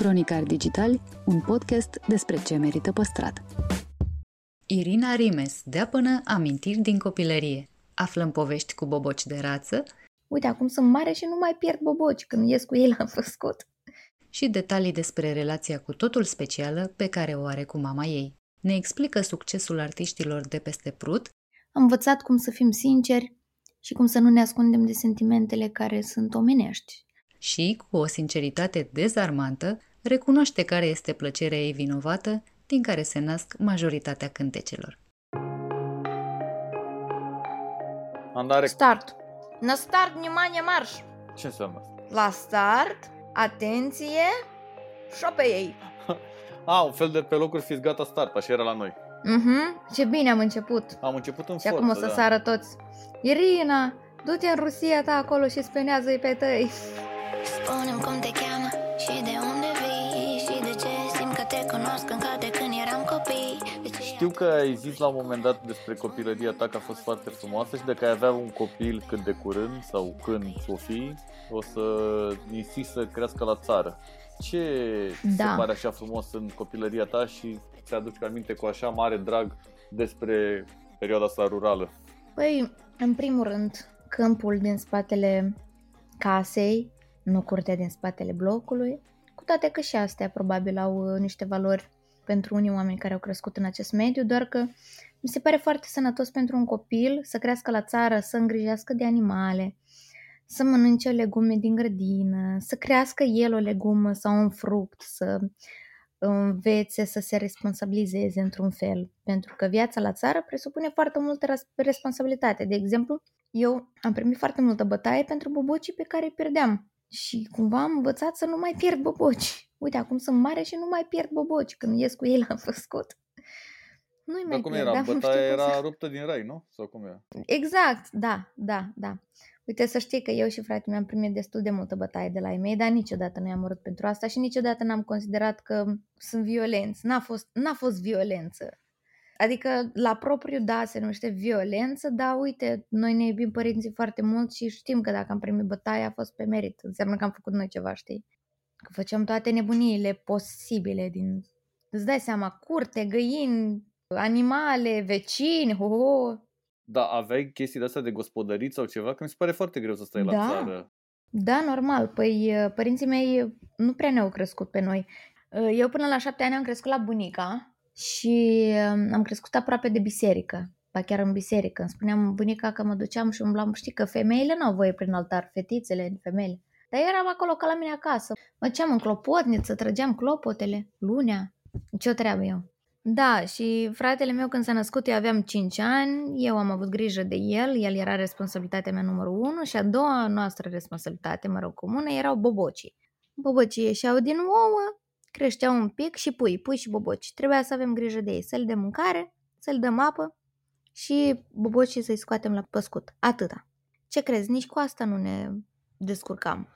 Cronicar Digitali, un podcast despre ce merită păstrat. Irina Rimes, de până amintiri din copilărie. Aflăm povești cu boboci de rață. Uite, acum sunt mare și nu mai pierd boboci când ies cu ei la făscut. Și detalii despre relația cu totul specială pe care o are cu mama ei. Ne explică succesul artiștilor de peste Prut. Am învățat cum să fim sinceri și cum să nu ne ascundem de sentimentele care sunt omenești. Și, cu o sinceritate dezarmantă, recunoaște care este plăcerea ei vinovată din care se nasc majoritatea cântecelor. Andare... Start! Na start, внимание, marș! Ce înseamnă asta? La start, atenție, șope ei! A, un fel de pe locuri fiți gata start, așa era la noi. Mhm, ce bine am început! Am început în Și acum o să da. sară toți. Irina, du-te în Rusia ta acolo și spenează-i pe tăi. Spune-mi cum te cheamă și de unde Știu că ai zis la un moment dat despre copilăria ta că a fost foarte frumoasă și dacă ai avea un copil cât de curând sau când o fi, o să insisti să crească la țară. Ce Da. se pare așa frumos în copilăria ta și ți-aduci aminte cu așa mare drag despre perioada asta rurală? Păi, în primul rând, câmpul din spatele casei, nu curtea din spatele blocului, cu toate că și astea probabil au uh, niște valori pentru unii oameni care au crescut în acest mediu, doar că mi se pare foarte sănătos pentru un copil să crească la țară, să îngrijească de animale, să mănânce legume din grădină, să crească el o legumă sau un fruct, să învețe să se responsabilizeze într-un fel. Pentru că viața la țară presupune foarte multă ras- responsabilitate. De exemplu, eu am primit foarte multă bătaie pentru bobocii pe care îi pierdeam. Și cumva am învățat să nu mai pierd boboci. Uite, acum sunt mare și nu mai pierd boboci când ies cu ei la făscut. Nu-i mai Dar cum era? pierdeam, nu știu Bătaia cum să- era ruptă din rai, nu? Sau cum era? Exact, da, da, da. Uite, să știi că eu și fratele meu am primit destul de multă bătaie de la ei mei, dar niciodată nu i-am urât pentru asta și niciodată n-am considerat că sunt violenți. N-a fost, n-a fost violență. Adică, la propriu, da, se numește violență, dar uite, noi ne iubim părinții foarte mult și știm că dacă am primit bătaie a fost pe merit. Înseamnă că am făcut noi ceva, știi? Că făceam toate nebuniile posibile din... Îți dai seama, curte, găini, animale, vecini, ho, ho, Da, aveai chestii de astea de gospodărit sau ceva? Că mi se pare foarte greu să stai la Da. țară. Da, normal. Păi uh, părinții mei nu prea ne-au crescut pe noi. Uh, Eu până la șapte ani am crescut la bunica și um, am crescut aproape de biserică. Ba chiar în biserică. Îmi spuneam bunica că mă duceam și umblam. Știi că femeile nu au voie prin altar, fetițele, femeile. Dar eu eram acolo ca la mine acasă. Mă duceam în clopotniță, trăgeam clopotele, lunea. Ce-o treabă eu. Da, și fratele meu când s-a născut eu aveam 5 ani, eu am avut grijă de el, el era responsabilitatea mea numărul 1 și a doua noastră responsabilitate, mă rog, comună, erau bobocii. Bobocii ieșeau din ouă, creșteau un pic și pui, pui și boboci. Trebuia să avem grijă de ei, să le dăm mâncare, să le dăm apă și bobocii să-i scoatem la păscut. Atâta. Ce crezi, nici cu asta nu ne descurcam.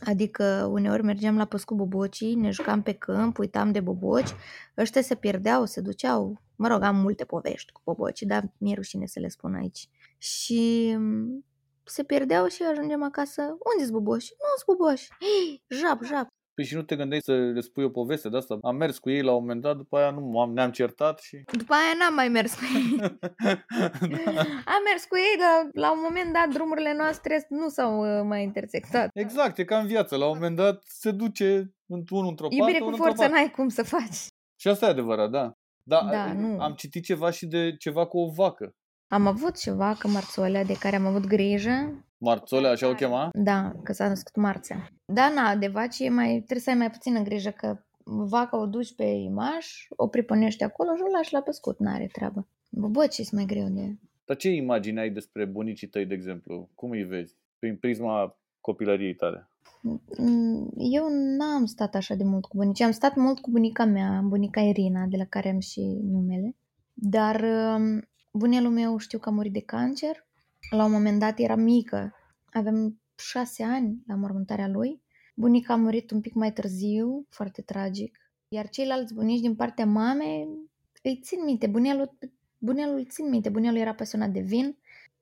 Adică uneori mergeam la păscut bobocii, ne jucam pe câmp, uitam de boboci, ăștia se pierdeau, se duceau, mă rog, am multe povești cu boboci, dar mi-e rușine să le spun aici. Și mm, se pierdeau și ajungem acasă, unde sunt boboși? Nu sunt boboși, Hei, jap, jap. Păi și nu te gândeai să le spui o poveste de asta? Am mers cu ei la un moment dat, după aia nu am, ne-am certat și... După aia n-am mai mers cu ei. Am mers cu ei, dar la un moment dat drumurile noastre nu s-au uh, mai intersectat. Exact, e ca în viață. La un moment dat se duce unul într-o parte, Iubire cu unul într-o forță parte. n-ai cum să faci. Și asta e adevărat, da. Da, Da, nu. am citit ceva și de ceva cu o vacă. Am avut ceva că Marțolea, de care am avut grijă, Marțole, așa o chema? Da, că s-a născut marțea. Da, na, de vaci e mai, trebuie să ai mai puțină grijă că vaca o duci pe imaș, o priponești acolo și o lași la pescut, n-are treabă. Bă, ce mai greu de... Dar ce imagine ai despre bunicii tăi, de exemplu? Cum îi vezi? Prin prisma copilăriei tale? Mm, Eu n-am stat așa de mult cu bunicii. Am stat mult cu bunica mea, bunica Irina, de la care am și numele. Dar um, bunelul meu știu că a murit de cancer. La un moment dat era mică. Avem șase ani la mormântarea lui. Bunica a murit un pic mai târziu, foarte tragic. Iar ceilalți bunici din partea mamei îi țin minte. Bunelul, bunelul îl țin minte. Bunelul era pasionat de vin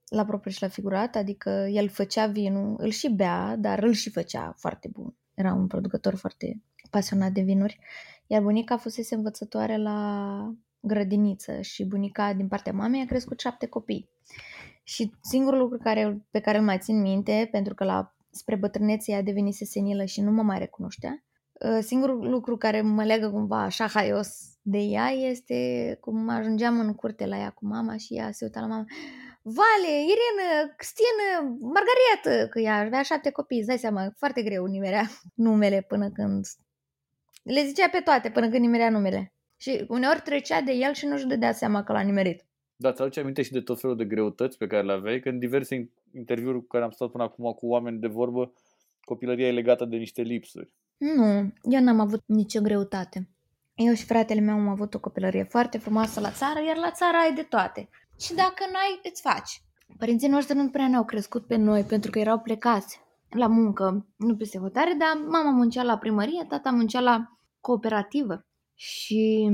la propriu și la figurat, adică el făcea vinul, îl și bea, dar îl și făcea foarte bun. Era un producător foarte pasionat de vinuri. Iar bunica fusese învățătoare la grădiniță și bunica din partea mamei a crescut șapte copii. Și singurul lucru care, pe care îl mai țin minte, pentru că la spre bătrânețe ea devenise senilă și nu mă mai recunoștea, uh, singurul lucru care mă legă cumva așa haios de ea este cum ajungeam în curte la ea cu mama și ea se uita la mama Vale, Irene, Cristină, Margaretă, că ea avea șapte copii, îți dai seama, foarte greu nimerea numele până când... Le zicea pe toate până când nimerea numele. Și uneori trecea de el și nu-și dădea seama că l-a nimerit. Da, ți aduce aminte și de tot felul de greutăți pe care le aveai, că în diverse interviuri cu care am stat până acum cu oameni de vorbă, copilăria e legată de niște lipsuri. Nu, eu n-am avut nicio greutate. Eu și fratele meu am avut o copilărie foarte frumoasă la țară, iar la țară ai de toate. Și dacă n-ai, îți faci. Părinții noștri nu prea ne-au crescut pe noi pentru că erau plecați la muncă, nu peste hotare, dar mama muncea la primărie, tata muncea la cooperativă și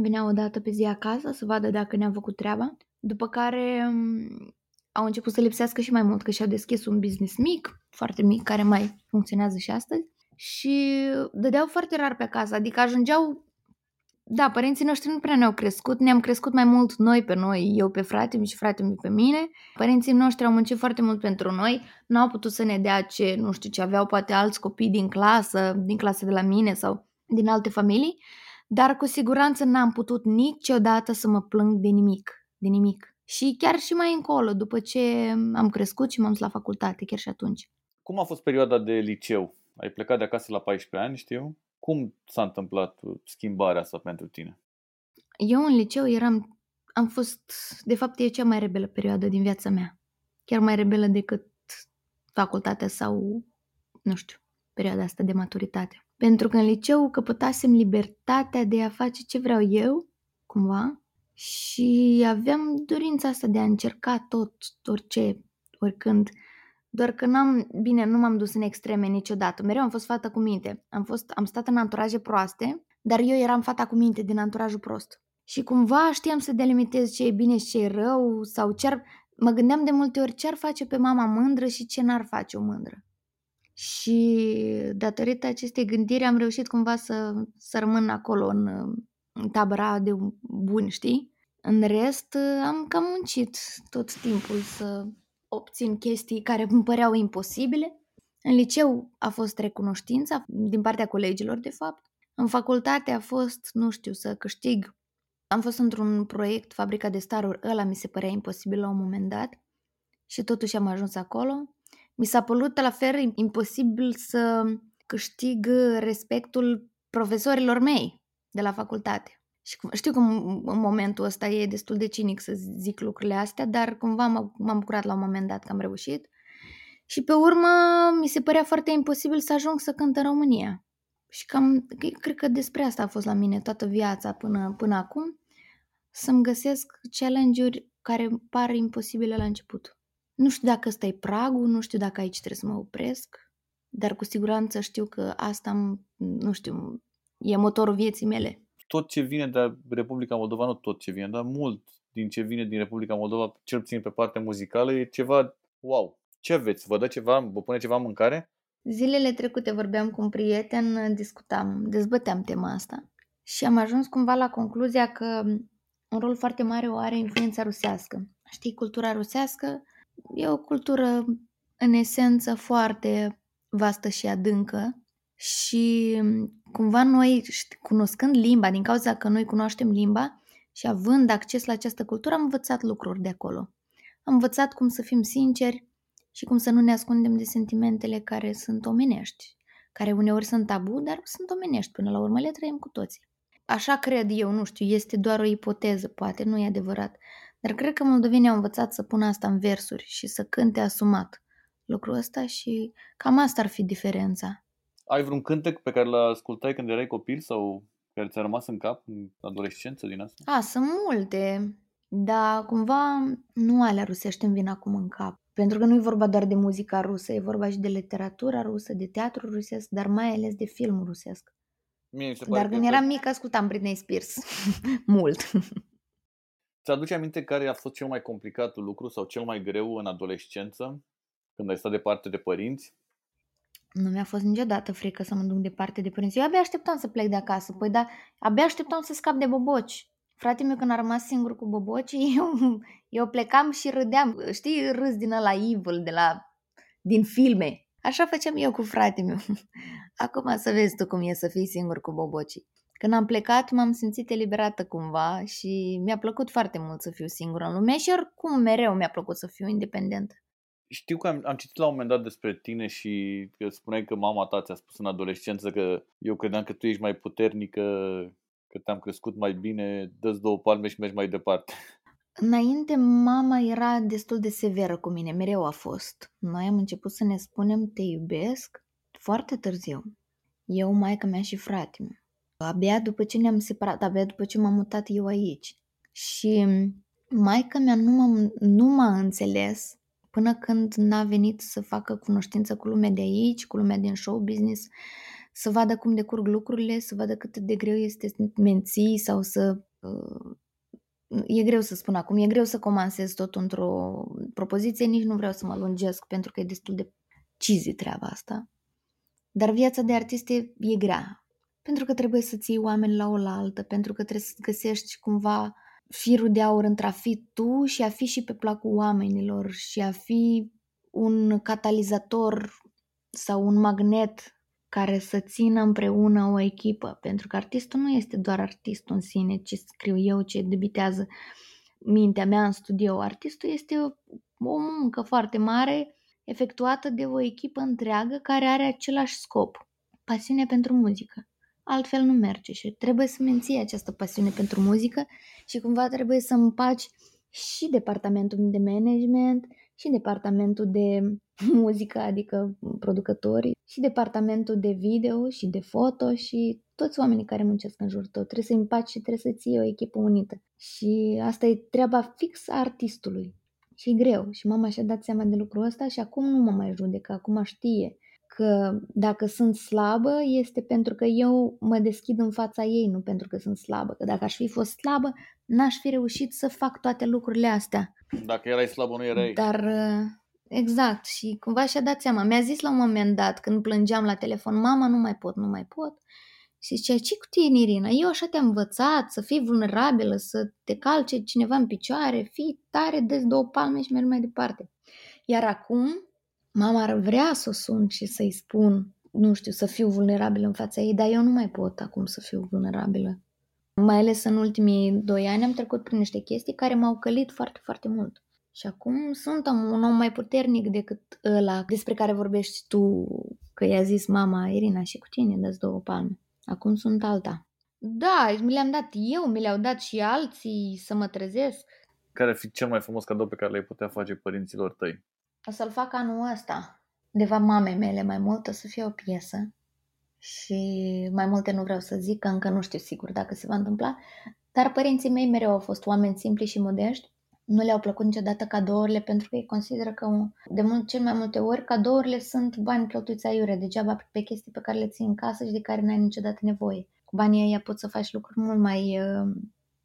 venea o dată pe zi acasă să vadă dacă ne-am făcut treaba, după care mm, au început să lipsească și mai mult, că și-au deschis un business mic, foarte mic, care mai funcționează și astăzi și dădeau foarte rar pe acasă, adică ajungeau da, părinții noștri nu prea ne-au crescut, ne-am crescut mai mult noi pe noi, eu pe frate mi și frate mi pe mine. Părinții noștri au muncit foarte mult pentru noi, nu au putut să ne dea ce, nu știu, ce aveau poate alți copii din clasă, din clasă de la mine sau din alte familii, dar cu siguranță n-am putut niciodată să mă plâng de nimic, de nimic. Și chiar și mai încolo, după ce am crescut și m-am dus la facultate, chiar și atunci. Cum a fost perioada de liceu? Ai plecat de acasă la 14 ani, știu. Cum s-a întâmplat schimbarea asta pentru tine? Eu în liceu eram, am fost, de fapt e cea mai rebelă perioadă din viața mea. Chiar mai rebelă decât facultatea sau, nu știu, perioada asta de maturitate. Pentru că în liceu căpătasem libertatea de a face ce vreau eu, cumva, și aveam dorința asta de a încerca tot, orice, oricând. Doar că n-am, bine, nu m-am dus în extreme niciodată. Mereu am fost fata cu minte. Am, fost, am stat în anturaje proaste, dar eu eram fata cu minte din anturajul prost. Și cumva știam să delimitez ce e bine și ce e rău sau ce ar... Mă gândeam de multe ori ce ar face pe mama mândră și ce n-ar face o mândră. Și datorită acestei gândiri am reușit cumva să, să rămân acolo în, în tabăra de bun, știi? În rest am cam muncit tot timpul să obțin chestii care îmi păreau imposibile. În liceu a fost recunoștința din partea colegilor, de fapt. În facultate a fost, nu știu, să câștig. Am fost într-un proiect, Fabrica de Staruri, ăla mi se părea imposibil la un moment dat și totuși am ajuns acolo. Mi s-a părut la fel imposibil să câștig respectul profesorilor mei de la facultate. Și știu că în momentul ăsta e destul de cinic să zic lucrurile astea, dar cumva m-am bucurat la un moment dat că am reușit. Și pe urmă mi se părea foarte imposibil să ajung să cânt în România. Și cam, cred că despre asta a fost la mine toată viața până, până acum, să-mi găsesc challenge-uri care par imposibile la început. Nu știu dacă ăsta e pragul, nu știu dacă aici trebuie să mă opresc, dar cu siguranță știu că asta, nu știu, e motorul vieții mele tot ce vine de Republica Moldova, nu tot ce vine, dar mult din ce vine din Republica Moldova, cel puțin pe partea muzicală, e ceva wow. Ce aveți? Vă dă ceva? Vă pune ceva în mâncare? Zilele trecute vorbeam cu un prieten, discutam, dezbăteam tema asta și am ajuns cumva la concluzia că un rol foarte mare o are influența rusească. Știi, cultura rusească e o cultură în esență foarte vastă și adâncă și cumva noi, cunoscând limba, din cauza că noi cunoaștem limba și având acces la această cultură, am învățat lucruri de acolo. Am învățat cum să fim sinceri și cum să nu ne ascundem de sentimentele care sunt omenești. care uneori sunt tabu, dar sunt omenești până la urmă, le trăim cu toții. Așa cred eu, nu știu, este doar o ipoteză, poate, nu e adevărat. Dar cred că moldovenii au învățat să pună asta în versuri și să cânte asumat lucrul ăsta și cam asta ar fi diferența. Ai vreun cântec pe care l-ascultai când erai copil sau care ți-a rămas în cap în adolescență din asta? A, sunt multe, dar cumva nu alea rusești îmi vin acum în cap. Pentru că nu e vorba doar de muzica rusă, e vorba și de literatura rusă, de teatru rusesc, dar mai ales de film rusesc. Mie se pare Dar când că eram mică ascultam Britney Spears. Mult. Ți-aduce aminte care a fost cel mai complicat lucru sau cel mai greu în adolescență? Când ai stat departe de părinți? Nu mi-a fost niciodată frică să mă duc departe de părinți. Eu abia așteptam să plec de acasă. Păi da, abia așteptam să scap de boboci. Fratele meu când a rămas singur cu boboci, eu, eu plecam și râdeam. Știi, râs din ăla evil, de la, din filme. Așa făceam eu cu fratele meu. Acum să vezi tu cum e să fii singur cu bobocii. Când am plecat, m-am simțit eliberată cumva și mi-a plăcut foarte mult să fiu singură în lume și oricum mereu mi-a plăcut să fiu independentă. Știu că am, am citit la un moment dat despre tine și că spuneai că mama ta ți-a spus în adolescență că eu credeam că tu ești mai puternică, că te-am crescut mai bine, dă două palme și mergi mai departe. Înainte, mama era destul de severă cu mine, mereu a fost. Noi am început să ne spunem te iubesc foarte târziu. Eu, maica mea și frate meu. Abia după ce ne-am separat, abia după ce m-am mutat eu aici. Și maica mea nu m-a, nu m-a înțeles până când n-a venit să facă cunoștință cu lumea de aici, cu lumea din show business, să vadă cum decurg lucrurile, să vadă cât de greu este să menții sau să... Uh, e greu să spun acum, e greu să comansez tot într-o propoziție, nici nu vreau să mă lungesc pentru că e destul de cheesy treaba asta. Dar viața de artist e, e grea, pentru că trebuie să ții oameni la oaltă, pentru că trebuie să găsești cumva firul de aur între a fi tu și a fi și pe placul oamenilor și a fi un catalizator sau un magnet care să țină împreună o echipă, pentru că artistul nu este doar artistul în sine, ce scriu eu, ce debitează mintea mea în studio. Artistul este o, o muncă foarte mare efectuată de o echipă întreagă care are același scop, pasiunea pentru muzică altfel nu merge și trebuie să menții această pasiune pentru muzică și cumva trebuie să împaci și departamentul de management și departamentul de muzică, adică producătorii, și departamentul de video și de foto și toți oamenii care muncesc în jurul tău. Trebuie să împaci și trebuie să ții o echipă unită. Și asta e treaba fix a artistului. Și e greu. Și mama și-a dat seama de lucrul ăsta și acum nu mă mai judecă, acum știe că dacă sunt slabă este pentru că eu mă deschid în fața ei, nu pentru că sunt slabă. Că dacă aș fi fost slabă, n-aș fi reușit să fac toate lucrurile astea. Dacă erai slabă, nu erai. Dar, uh, exact, și cumva și-a dat seama. Mi-a zis la un moment dat, când plângeam la telefon, mama, nu mai pot, nu mai pot. Și zicea, ce cu tine, Irina? Eu așa te-am învățat să fii vulnerabilă, să te calce cineva în picioare, fii tare, dă două palme și mergi mai departe. Iar acum, mama ar vrea să o sun și să-i spun, nu știu, să fiu vulnerabilă în fața ei, dar eu nu mai pot acum să fiu vulnerabilă. Mai ales în ultimii doi ani am trecut prin niște chestii care m-au călit foarte, foarte mult. Și acum sunt un om mai puternic decât ăla despre care vorbești tu, că i-a zis mama Irina și cu tine dă două palme. Acum sunt alta. Da, mi le-am dat eu, mi le-au dat și alții să mă trezesc. Care ar fi cel mai frumos cadou pe care l-ai putea face părinților tăi? O să-l fac anul ăsta. De fapt, mamei mele mai mult o să fie o piesă și mai multe nu vreau să zic, că încă nu știu sigur dacă se va întâmpla, dar părinții mei mereu au fost oameni simpli și modești. Nu le-au plăcut niciodată cadourile pentru că ei consideră că de mult, cel mai multe ori cadourile sunt bani plătuți aiure, degeaba pe chestii pe care le ții în casă și de care n-ai niciodată nevoie. Cu banii ăia poți să faci lucruri mult mai uh,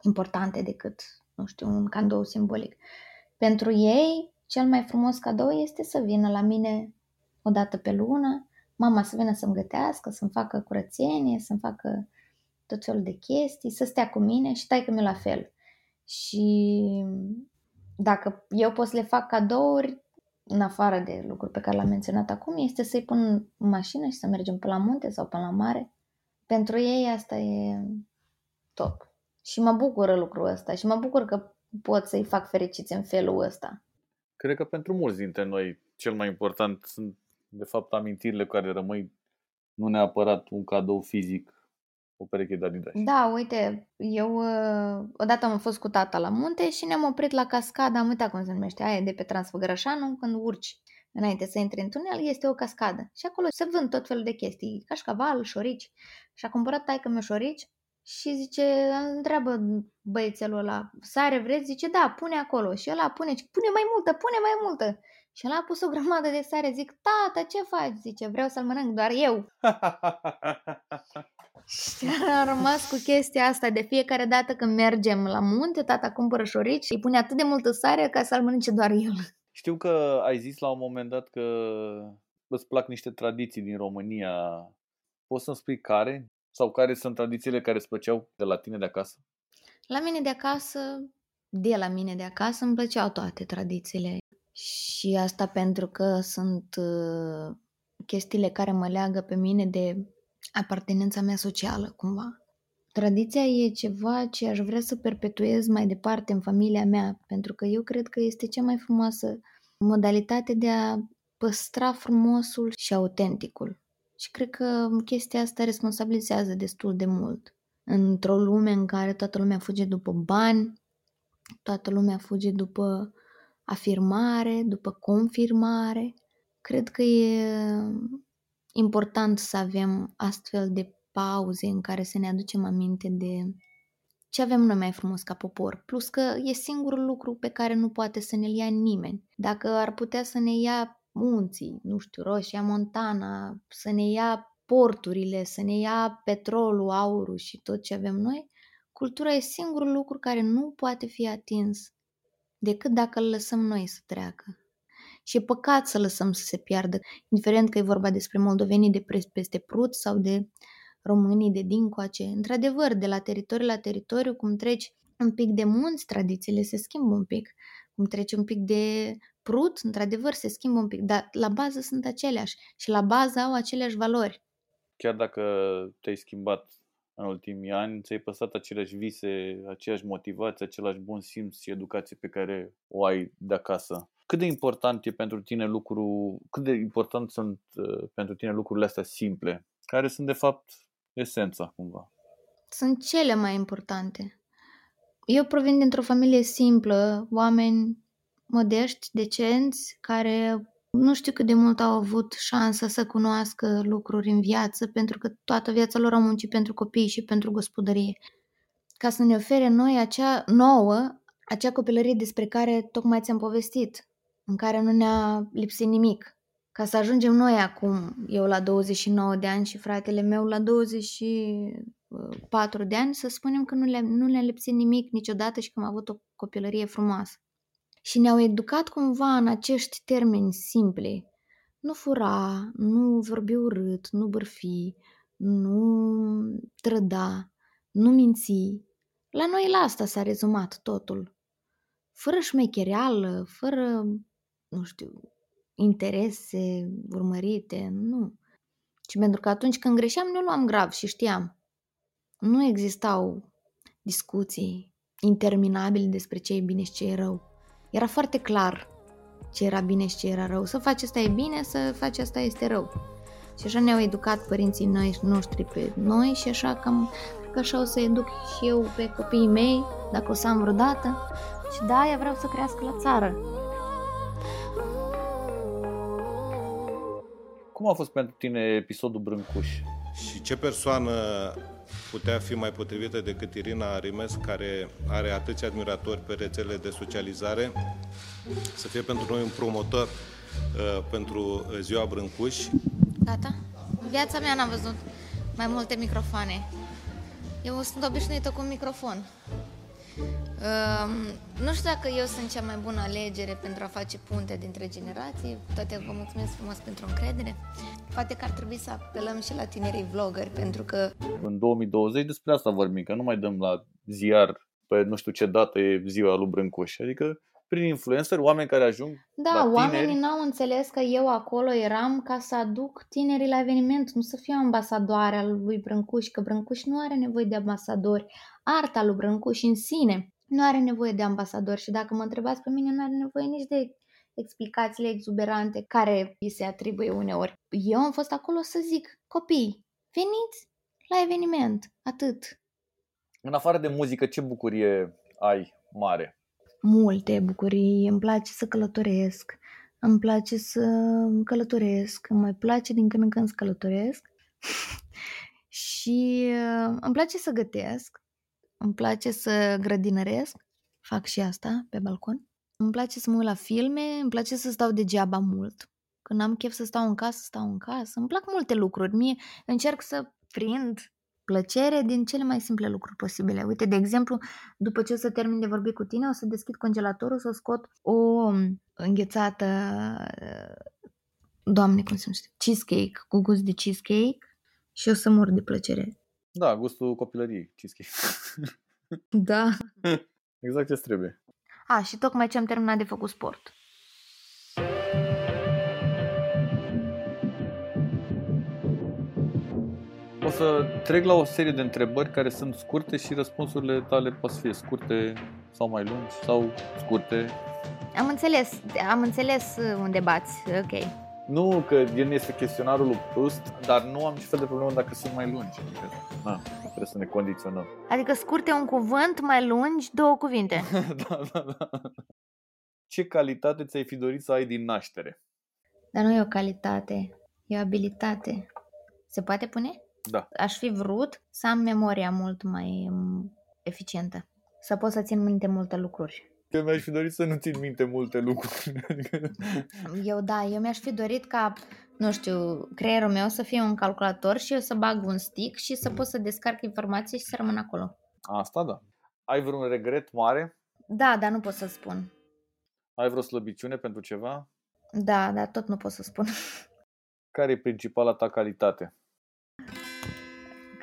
importante decât, nu știu, un cadou simbolic. Pentru ei, cel mai frumos cadou este să vină la mine o dată pe lună, mama să vină să-mi gătească, să-mi facă curățenie, să-mi facă tot felul de chestii, să stea cu mine și tai că mi la fel. Și dacă eu pot să le fac cadouri, în afară de lucruri pe care l-am menționat acum, este să-i pun în mașină și să mergem pe la munte sau pe la mare. Pentru ei asta e top. Și mă bucură lucrul ăsta și mă bucur că pot să-i fac fericiți în felul ăsta. Cred că pentru mulți dintre noi cel mai important sunt de fapt amintirile care rămâi nu neapărat un cadou fizic, o pereche de Adidas. Da, uite, eu uh, odată am fost cu tata la munte și ne-am oprit la cascadă, am uitat cum se numește, aia de pe Transfăgărășanu, când urci înainte să intri în tunel, este o cascadă. Și acolo se vând tot felul de chestii, cașcaval, șorici. Și a cumpărat taică meu șorici și zice, întreabă băiețelul ăla, sare vreți? Zice, da, pune acolo. Și ăla pune, pune mai multă, pune mai multă. Și ăla a pus o grămadă de sare, zic, tata, ce faci? Zice, vreau să-l mănânc doar eu. și a rămas cu chestia asta de fiecare dată când mergem la munte, tata cumpără șorici, îi pune atât de multă sare ca să-l mănânce doar el. Știu că ai zis la un moment dat că îți plac niște tradiții din România. Poți să-mi spui care? Sau care sunt tradițiile care îți plăceau de la tine de acasă? La mine de acasă, de la mine de acasă, îmi plăceau toate tradițiile. Și asta pentru că sunt uh, chestiile care mă leagă pe mine de apartenența mea socială, cumva. Tradiția e ceva ce aș vrea să perpetuez mai departe în familia mea, pentru că eu cred că este cea mai frumoasă modalitate de a păstra frumosul și autenticul. Și cred că chestia asta responsabilizează destul de mult. Într-o lume în care toată lumea fuge după bani, toată lumea fuge după afirmare, după confirmare, cred că e important să avem astfel de pauze în care să ne aducem aminte de ce avem noi mai frumos ca popor. Plus că e singurul lucru pe care nu poate să ne-l ia nimeni. Dacă ar putea să ne ia munții, nu știu, Roșia Montana, să ne ia porturile, să ne ia petrolul, aurul și tot ce avem noi, cultura e singurul lucru care nu poate fi atins decât dacă îl lăsăm noi să treacă. Și e păcat să lăsăm să se piardă, indiferent că e vorba despre moldovenii de peste Prut sau de românii de dincoace. Într-adevăr, de la teritoriu la teritoriu, cum treci un pic de munți, tradițiile se schimbă un pic. Cum treci un pic de prut, într-adevăr, se schimbă un pic, dar la bază sunt aceleași și la bază au aceleași valori. Chiar dacă te-ai schimbat în ultimii ani, ți-ai păstrat aceleași vise, aceeași motivație, același bun simț și educație pe care o ai de acasă. Cât de important e pentru tine lucru, cât de important sunt uh, pentru tine lucrurile astea simple, care sunt de fapt esența cumva. Sunt cele mai importante. Eu provin dintr-o familie simplă, oameni modești, decenți, care nu știu cât de mult au avut șansa să cunoască lucruri în viață, pentru că toată viața lor au muncit pentru copii și pentru gospodărie. Ca să ne ofere noi acea nouă, acea copilărie despre care tocmai ți-am povestit, în care nu ne-a lipsit nimic. Ca să ajungem noi acum, eu la 29 de ani și fratele meu la 24 de ani, să spunem că nu le, nu le-a lipsit nimic niciodată și că am avut o copilărie frumoasă. Și ne-au educat cumva în acești termeni simpli. Nu fura, nu vorbi urât, nu bârfi, nu trăda, nu minți. La noi la asta s-a rezumat totul. Fără șmechereală, fără, nu știu, interese urmărite, nu. Și pentru că atunci când greșeam, nu luam grav și știam. Nu existau discuții interminabile despre ce e bine și ce e rău. Era foarte clar ce era bine și ce era rău. Să faci asta e bine, să faci asta este rău. Și așa ne-au educat părinții noi, noștri pe noi și așa cam, că așa o să educ și eu pe copiii mei, dacă o să am vreodată. Și da, aia vreau să crească la țară. Cum a fost pentru tine episodul Brâncuș? Și ce persoană putea fi mai potrivită decât Irina Arimes, care are atâția admiratori pe rețele de socializare, să fie pentru noi un promotor uh, pentru ziua Brâncuș. Gata? În viața mea n-am văzut mai multe microfoane. Eu sunt obișnuită cu un microfon. Uh, nu știu dacă eu sunt cea mai bună alegere pentru a face punte dintre generații. Toate vă mulțumesc frumos pentru încredere. Poate că ar trebui să apelăm și la tinerii vloggeri, pentru că... În 2020 despre asta vorbim, că nu mai dăm la ziar pe nu știu ce dată e ziua lui Brâncuș. Adică prin influencer, oameni care ajung Da, la oamenii tineri. n-au înțeles că eu acolo eram ca să aduc tinerii la eveniment, nu să fiu ambasadoare al lui Brâncuș, că Brâncuș nu are nevoie de ambasadori. Arta lui Brâncuș în sine nu are nevoie de ambasadori și dacă mă întrebați pe mine, nu are nevoie nici de explicațiile exuberante care îi se atribuie uneori. Eu am fost acolo să zic, copii, veniți la eveniment, atât. În afară de muzică, ce bucurie ai mare? Multe bucurii, îmi place să călătoresc, îmi place să călătoresc, îmi mai place din când în când să călătoresc și uh, îmi place să gătesc, îmi place să grădinăresc, fac și asta pe balcon. Îmi place să mă uit la filme, îmi place să stau degeaba mult. Când am chef să stau în casă, stau în casă. Îmi plac multe lucruri. Mie încerc să prind plăcere din cele mai simple lucruri posibile. Uite, de exemplu, după ce o să termin de vorbit cu tine, o să deschid congelatorul, să scot o înghețată, doamne, cum se numește, cheesecake, cu gust de cheesecake și o să mor de plăcere. Da, gustul copilăriei, cheesecake. Da. exact ce trebuie. A, și tocmai ce am terminat de făcut sport. Să trec la o serie de întrebări care sunt scurte și răspunsurile tale pot să fie scurte sau mai lungi sau scurte. Am înțeles, am înțeles unde bați, ok. Nu că el este chestionarul lui Proust, dar nu am niciun fel de problemă dacă sunt mai lungi. Adică, na, trebuie să ne condiționăm. Adică scurte un cuvânt, mai lungi două cuvinte. da, da, da. Ce calitate ți-ai fi dorit să ai din naștere? Dar nu e o calitate, e o abilitate. Se poate pune? Da. Aș fi vrut să am memoria mult mai um, eficientă. Să pot să țin minte multe lucruri. Că mi-aș fi dorit să nu țin minte multe lucruri. Eu da, eu mi-aș fi dorit ca, nu știu, creierul meu să fie un calculator și eu să bag un stick și să pot să descarc informații și să rămân acolo. Asta da. Ai vreun regret mare? Da, dar nu pot să spun. Ai vreo slăbiciune pentru ceva? Da, dar tot nu pot să spun. Care e principala ta calitate?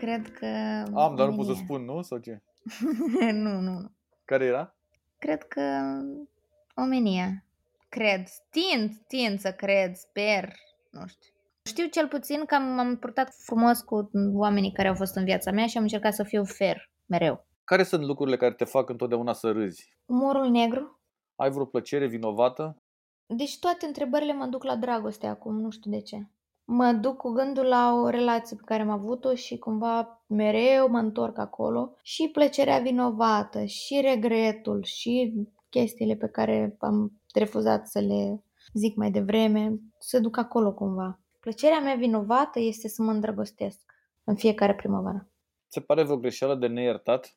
Cred că... Am, dar nu pot să spun, nu? Sau ce? nu, nu. Care era? Cred că omenia. Cred. Tind, tind să cred, sper, nu știu. Știu cel puțin că m-am purtat frumos cu oamenii care au fost în viața mea și am încercat să fiu fair, mereu. Care sunt lucrurile care te fac întotdeauna să râzi? Umorul negru. Ai vreo plăcere vinovată? Deci toate întrebările mă duc la dragoste acum, nu știu de ce. Mă duc cu gândul la o relație pe care am avut-o și cumva mereu mă întorc acolo și plăcerea vinovată și regretul și chestiile pe care am refuzat să le zic mai devreme, se duc acolo cumva. Plăcerea mea vinovată este să mă îndrăgostesc în fiecare primăvară. Se pare vreo greșeală de neiertat?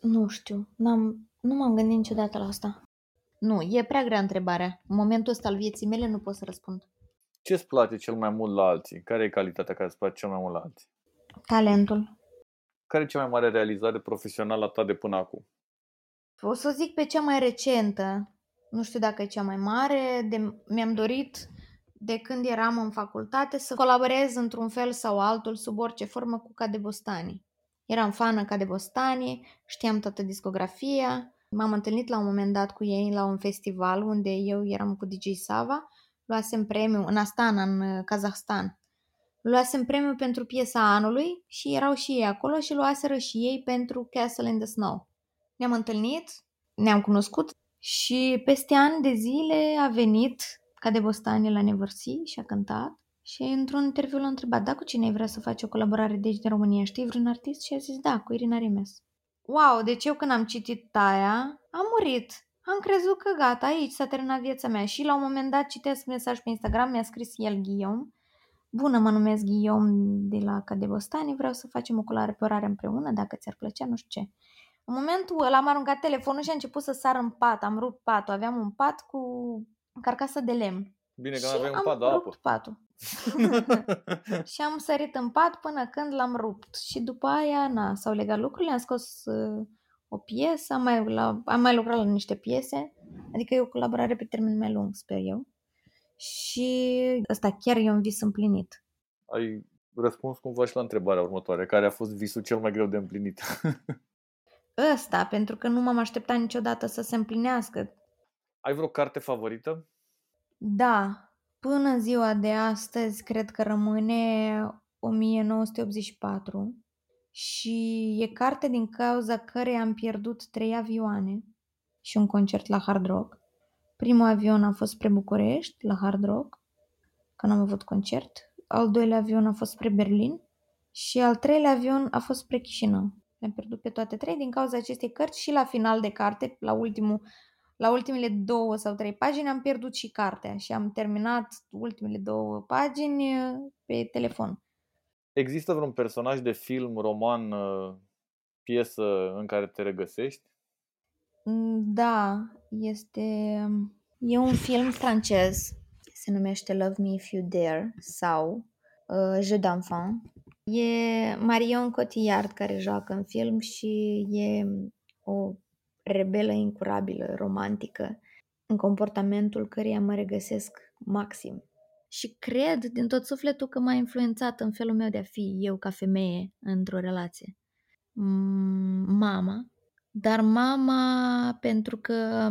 Nu știu, n-am, nu m-am gândit niciodată la asta. Nu, e prea grea întrebarea. În momentul ăsta al vieții mele nu pot să răspund. Ce îți place cel mai mult la alții? Care e calitatea care îți place cel mai mult la alții? Talentul. Care e cea mai mare realizare profesională a ta de până acum? O să zic pe cea mai recentă. Nu știu dacă e cea mai mare. De, mi-am dorit de când eram în facultate să colaborez într-un fel sau altul, sub orice formă, cu Cadebostani. Eram fană Cadebostani, știam toată discografia. M-am întâlnit la un moment dat cu ei la un festival unde eu eram cu DJ Sava luasem premiu în Astana, în uh, Kazahstan. Luasem premiu pentru piesa anului și erau și ei acolo și luaseră și ei pentru Castle in the Snow. Ne-am întâlnit, ne-am cunoscut și peste ani de zile a venit ca de Bostanie la Nevărsi și a cântat și într-un interviu l-a întrebat, da, cu cine vrea să faci o colaborare de aici de România? Știi vreun artist? Și a zis, da, cu Irina Rimes. Wow, deci eu când am citit aia, am murit. Am crezut că gata, aici s-a terminat viața mea și la un moment dat citesc mesaj pe Instagram, mi-a scris el Guillaume. Bună, mă numesc Guillaume de la Cadebostani, vreau să facem o colaborare împreună, dacă ți-ar plăcea, nu știu ce. În momentul ăla am aruncat telefonul și a început să sar în pat, am rupt patul, aveam un pat cu carcasă de lemn. Bine că și aveai un am pat de rupt apă. patul. și am sărit în pat până când l-am rupt. Și după aia, na, s-au legat lucrurile, am scos uh, o piesă, am mai, la, am mai lucrat la niște piese, adică e o colaborare pe termen mai lung, sper eu. Și ăsta chiar e un vis împlinit. Ai răspuns cumva și la întrebarea următoare. Care a fost visul cel mai greu de împlinit? Ăsta, pentru că nu m-am așteptat niciodată să se împlinească. Ai vreo carte favorită? Da, până în ziua de astăzi cred că rămâne 1984 și e carte din cauza cărei am pierdut trei avioane și un concert la Hard Rock. Primul avion a fost spre București, la Hard Rock, când am avut concert. Al doilea avion a fost spre Berlin și al treilea avion a fost spre Chișinău. Le-am pierdut pe toate trei din cauza acestei cărți și la final de carte, la, ultimul, la ultimele două sau trei pagini, am pierdut și cartea și am terminat ultimele două pagini pe telefon. Există vreun personaj de film, roman, uh, piesă în care te regăsești? Mm, Da, este... E un film francez, se numește Love Me If You Dare sau uh, Jeu d'enfant. E Marion Cotillard care joacă în film și e o rebelă incurabilă, romantică, în comportamentul căreia mă regăsesc maxim. Și cred din tot sufletul că m-a influențat în felul meu de a fi eu ca femeie într-o relație. Mm, Mama, dar mama, pentru că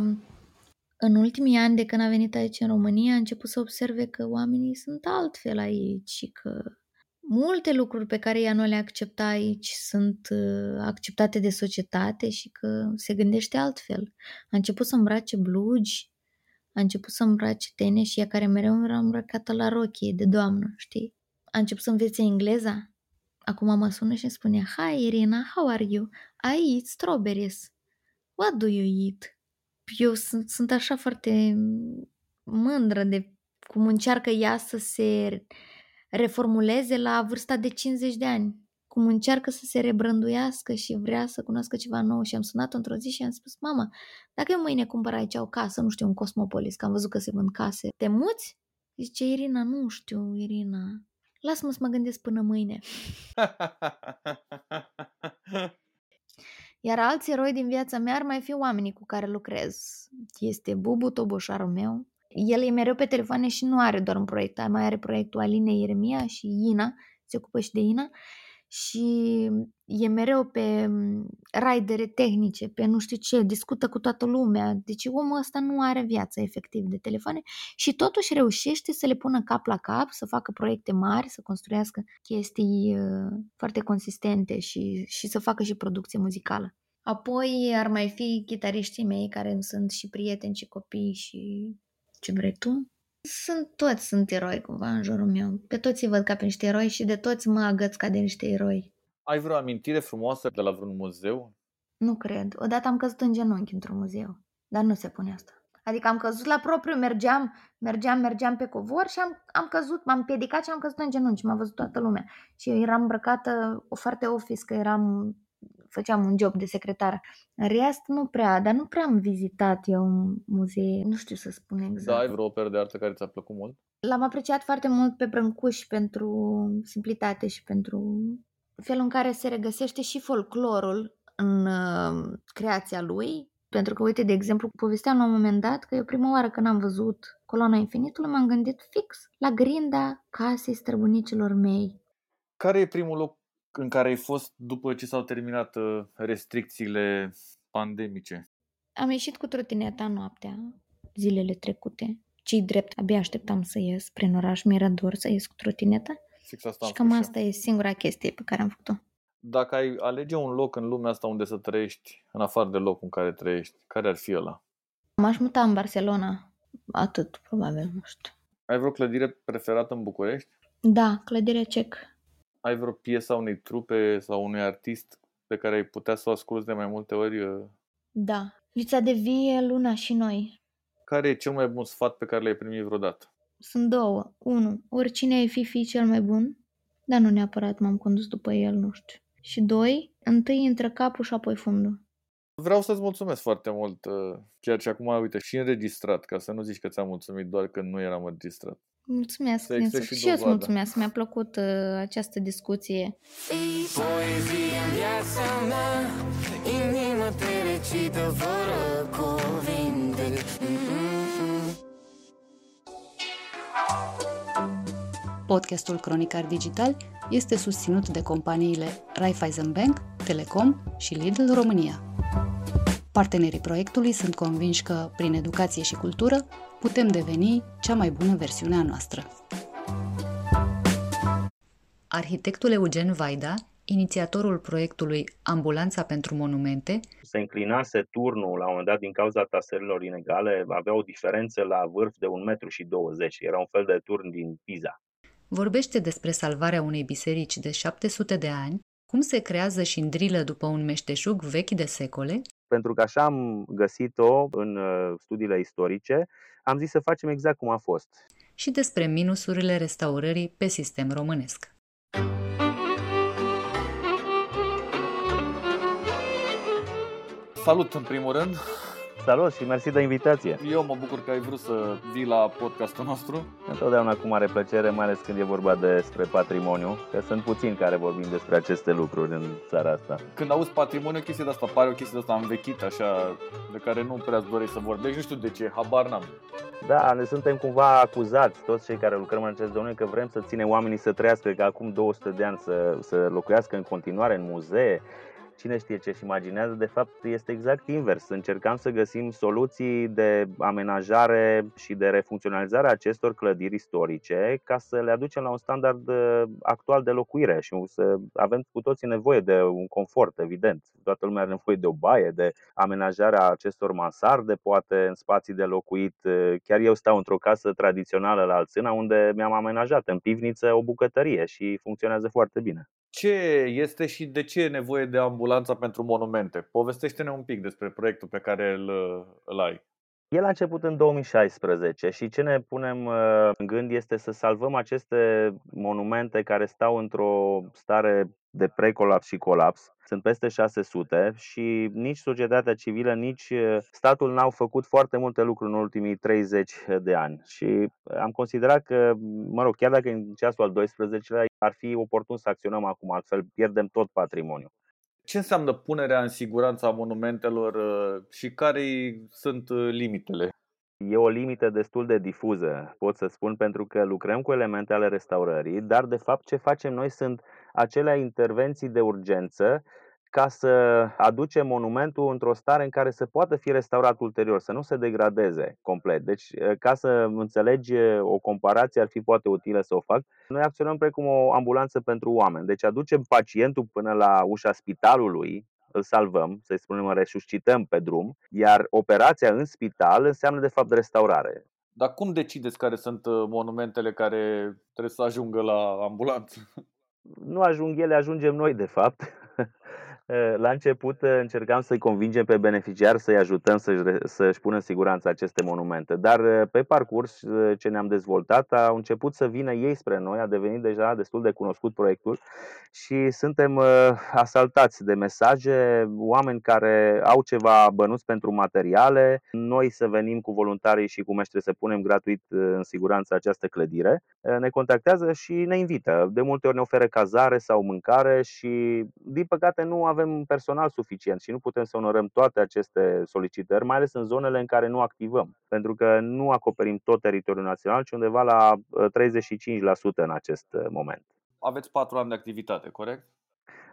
în ultimii ani de când a venit aici în România, a început să observe că oamenii sunt altfel aici și că multe lucruri pe care ea nu le accepta aici sunt uh, acceptate de societate și că se gândește altfel. A început să îmbrace blugi, a început să îmbrace tene și ea care mereu era îmbrăcată la rochie de doamnă, știi? A început să învețe engleza. Acum mă sună și îmi spune, Hi Irina, how are you? I eat strawberries. What do you eat? Eu sunt, sunt așa foarte mândră de cum încearcă ea să se reformuleze la vârsta de 50 de ani. Cum încearcă să se rebrânduiască și vrea să cunoască ceva nou. Și am sunat într-o zi și am spus, mama, dacă eu mâine cumpăr aici o casă, nu știu, un Cosmopolis, că am văzut că se vând case, te muți? Zice, Irina, nu știu, Irina. Lasă-mă să mă gândesc până mâine. Iar alți eroi din viața mea ar mai fi oamenii cu care lucrez. Este Bubu, toboșarul meu. El e mereu pe telefoane și nu are doar un proiect, mai are proiectul Aline Ieremia și Ina, se ocupă și de Ina. Și e mereu pe mm, raidere tehnice, pe nu știu ce, discută cu toată lumea. Deci omul ăsta nu are viață efectiv de telefoane și totuși reușește să le pună cap la cap, să facă proiecte mari, să construiască chestii uh, foarte consistente și, și să facă și producție muzicală. Apoi ar mai fi chitariștii mei care îmi sunt și prieteni și copii și ce vrei tu. Sunt toți sunt eroi cumva în jurul meu. Pe toți îi văd ca pe niște eroi și de toți mă agăț ca de niște eroi. Ai vreo amintire frumoasă de la vreun muzeu? Nu cred. Odată am căzut în genunchi într-un muzeu, dar nu se pune asta. Adică am căzut la propriu, mergeam, mergeam, mergeam pe covor și am, am căzut, m-am pedicat și am căzut în genunchi, m-a văzut toată lumea. Și eu eram îmbrăcată o foarte office, că eram, făceam un job de secretară. În rest, nu prea, dar nu prea am vizitat eu un muzee, nu știu să spun exact. Da, ai vreo operă de artă care ți-a plăcut mult? L-am apreciat foarte mult pe Brâncuș pentru simplitate și pentru felul în care se regăsește și folclorul în uh, creația lui. Pentru că, uite, de exemplu, povesteam la un moment dat că eu prima oară când am văzut Coloana Infinitului m-am gândit fix la grinda casei străbunicilor mei. Care e primul loc în care ai fost după ce s-au terminat uh, restricțiile pandemice? Am ieșit cu trotineta noaptea, zilele trecute. Cei drept, abia așteptam să ies prin oraș, mi-era dor să ies cu trotineta. Fix asta am Și cam spus și asta e singura chestie pe care am făcut-o. eu. Dacă ai alege un loc în lumea asta unde să trăiești, în afară de locul în care trăiești, care ar fi ăla? M-aș muta în Barcelona. Atât, probabil, nu știu. Ai vreo clădire preferată în București? Da, clădirea cec. Ai vreo piesă a unei trupe sau unui artist pe care ai putea să o asculți de mai multe ori? uh? Da. Vița de vie, Luna și noi. Care e cel mai bun sfat pe care l-ai primit vreodată? Sunt două. Unu, oricine ai fi fi cel mai bun, dar nu neapărat m-am condus după el, nu știu. Și doi, întâi intră capul și apoi fundul. Vreau să-ți mulțumesc foarte mult, uh, chiar și acum, uite, și înregistrat, ca să nu zici că ți-am mulțumit doar când nu eram înregistrat. Mulțumesc, Să existe Vință. și Și eu îți dovadă. mulțumesc. Mi-a plăcut uh, această discuție. Poezie în viața mea Inimă te recită fără cuvinte Mm-mm-mm. Podcastul Cronicar Digital este susținut de companiile Raiffeisen Bank, Telecom și Lidl România. Partenerii proiectului sunt convinși că, prin educație și cultură, putem deveni cea mai bună versiune a noastră. Arhitectul Eugen Vaida inițiatorul proiectului Ambulanța pentru Monumente, se înclinase turnul la un moment dat din cauza tasărilor inegale, avea o diferență la vârf de 1,20 m. Era un fel de turn din Pisa. vorbește despre salvarea unei biserici de 700 de ani, cum se creează și îndrilă după un meșteșug vechi de secole, Pentru că așa am găsit-o în uh, studiile istorice, am zis să facem exact cum a fost. și despre minusurile restaurării pe sistem românesc. Salut în primul rând! Salut și mersi de invitație! Eu mă bucur că ai vrut să vii la podcastul nostru. Întotdeauna cu mare plăcere, mai ales când e vorba despre patrimoniu, că sunt puțini care vorbim despre aceste lucruri în țara asta. Când auzi patrimoniu, o chestie de asta pare o chestie de asta învechită, așa, de care nu prea îți dorești să vorbești. Nu știu de ce, habar n-am. Da, ne suntem cumva acuzați, toți cei care lucrăm în acest domeniu, că vrem să ținem oamenii să trăiască ca acum 200 de ani, să, să locuiască în continuare în muzee. Cine știe ce își imaginează, de fapt este exact invers. Încercam să găsim soluții de amenajare și de refuncționalizare a acestor clădiri istorice ca să le aducem la un standard uh, actual de locuire și să avem cu toții nevoie de un confort, evident. Toată lumea are nevoie de o baie, de amenajarea acestor mansarde, poate în spații de locuit. Chiar eu stau într-o casă tradițională la Alțâna unde mi-am amenajat în pivniță o bucătărie și funcționează foarte bine. Ce este și de ce e nevoie de ambulanța pentru monumente? Povestește-ne un pic despre proiectul pe care îl, îl ai. El a început în 2016 și ce ne punem uh, în gând este să salvăm aceste monumente care stau într-o stare de precolaps și colaps. Sunt peste 600 și nici societatea civilă, nici uh, statul n-au făcut foarte multe lucruri în ultimii 30 de ani. Și am considerat că, mă rog, chiar dacă în ceasul al 12-lea ar fi oportun să acționăm acum, altfel pierdem tot patrimoniul. Ce înseamnă punerea în siguranță a monumentelor uh, și care sunt uh, limitele? E o limită destul de difuză, pot să spun, pentru că lucrăm cu elemente ale restaurării, dar de fapt ce facem noi sunt acele intervenții de urgență ca să aducem monumentul într-o stare în care să poată fi restaurat ulterior, să nu se degradeze complet. Deci, ca să înțelegi o comparație, ar fi poate utilă să o fac. Noi acționăm precum o ambulanță pentru oameni. Deci aducem pacientul până la ușa spitalului, îl salvăm, să-i spunem, îl resuscităm pe drum, iar operația în spital înseamnă de fapt restaurare. Dar cum decideți care sunt uh, monumentele care trebuie să ajungă la ambulanță? Nu ajung ele, ajungem noi de fapt. La început încercam să-i convingem pe beneficiar să-i ajutăm să-și, să-și pună în siguranță aceste monumente, dar pe parcurs ce ne-am dezvoltat au început să vină ei spre noi, a devenit deja destul de cunoscut proiectul și suntem asaltați de mesaje, oameni care au ceva bănuți pentru materiale, noi să venim cu voluntarii și cu meștri să punem gratuit în siguranță această clădire, ne contactează și ne invită. De multe ori ne oferă cazare sau mâncare și, din păcate, nu avem personal suficient și nu putem să onorăm toate aceste solicitări, mai ales în zonele în care nu activăm, pentru că nu acoperim tot teritoriul național, ci undeva la 35% în acest moment. Aveți patru ani de activitate, corect?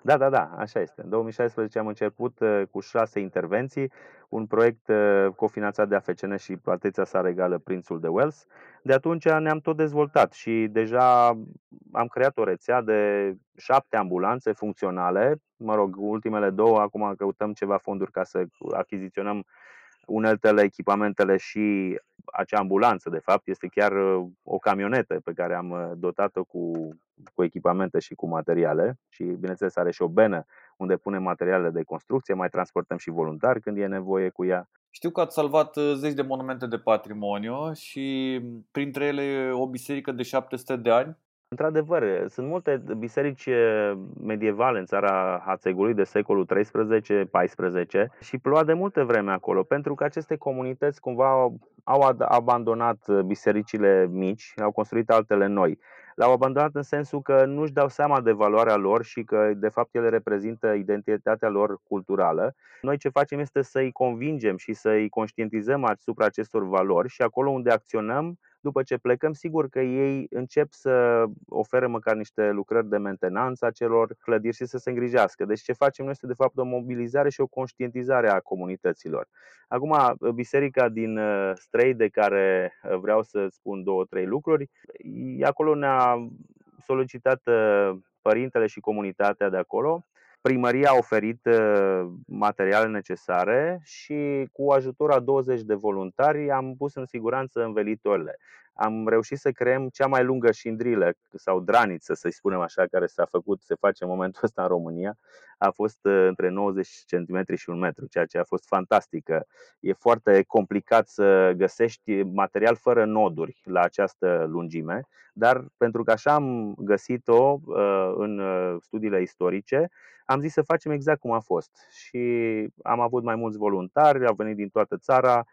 Da, da, da, așa este. În 2016 am început cu șase intervenții, un proiect cofinanțat de AFCN și Patriția sa regală Prințul de Wales. De atunci ne-am tot dezvoltat și deja am creat o rețea de șapte ambulanțe funcționale. Mă rog, ultimele două, acum căutăm ceva fonduri ca să achiziționăm uneltele, echipamentele și acea ambulanță, de fapt, este chiar o camionetă pe care am dotat-o cu, cu echipamente și cu materiale și, bineînțeles, are și o benă unde punem materialele de construcție, mai transportăm și voluntari când e nevoie cu ea. Știu că ați salvat zeci de monumente de patrimoniu și printre ele o biserică de 700 de ani. Într-adevăr, sunt multe biserici medievale în țara Hațegului de secolul 13-14 și ploua de multe vreme acolo, pentru că aceste comunități cumva au abandonat bisericile mici, au construit altele noi. Le-au abandonat în sensul că nu își dau seama de valoarea lor și că de fapt ele reprezintă identitatea lor culturală. Noi ce facem este să-i convingem și să-i conștientizăm asupra acestor valori și acolo unde acționăm după ce plecăm, sigur că ei încep să ofere măcar niște lucrări de mentenanță a celor clădiri și să se îngrijească. Deci ce facem noi este de fapt o mobilizare și o conștientizare a comunităților. Acum, biserica din Strei, de care vreau să spun două, trei lucruri, acolo ne-a solicitat părintele și comunitatea de acolo. Primăria a oferit uh, materiale necesare și cu ajutorul a 20 de voluntari am pus în siguranță învelitorile. Am reușit să creăm cea mai lungă șindrilă sau draniță, să-i spunem așa, care s-a făcut, se face în momentul ăsta în România. A fost uh, între 90 cm și un metru, ceea ce a fost fantastică. E foarte complicat să găsești material fără noduri la această lungime, dar pentru că așa am găsit-o uh, în studiile istorice, am zis să facem exact cum a fost și am avut mai mulți voluntari, au venit din toată țara,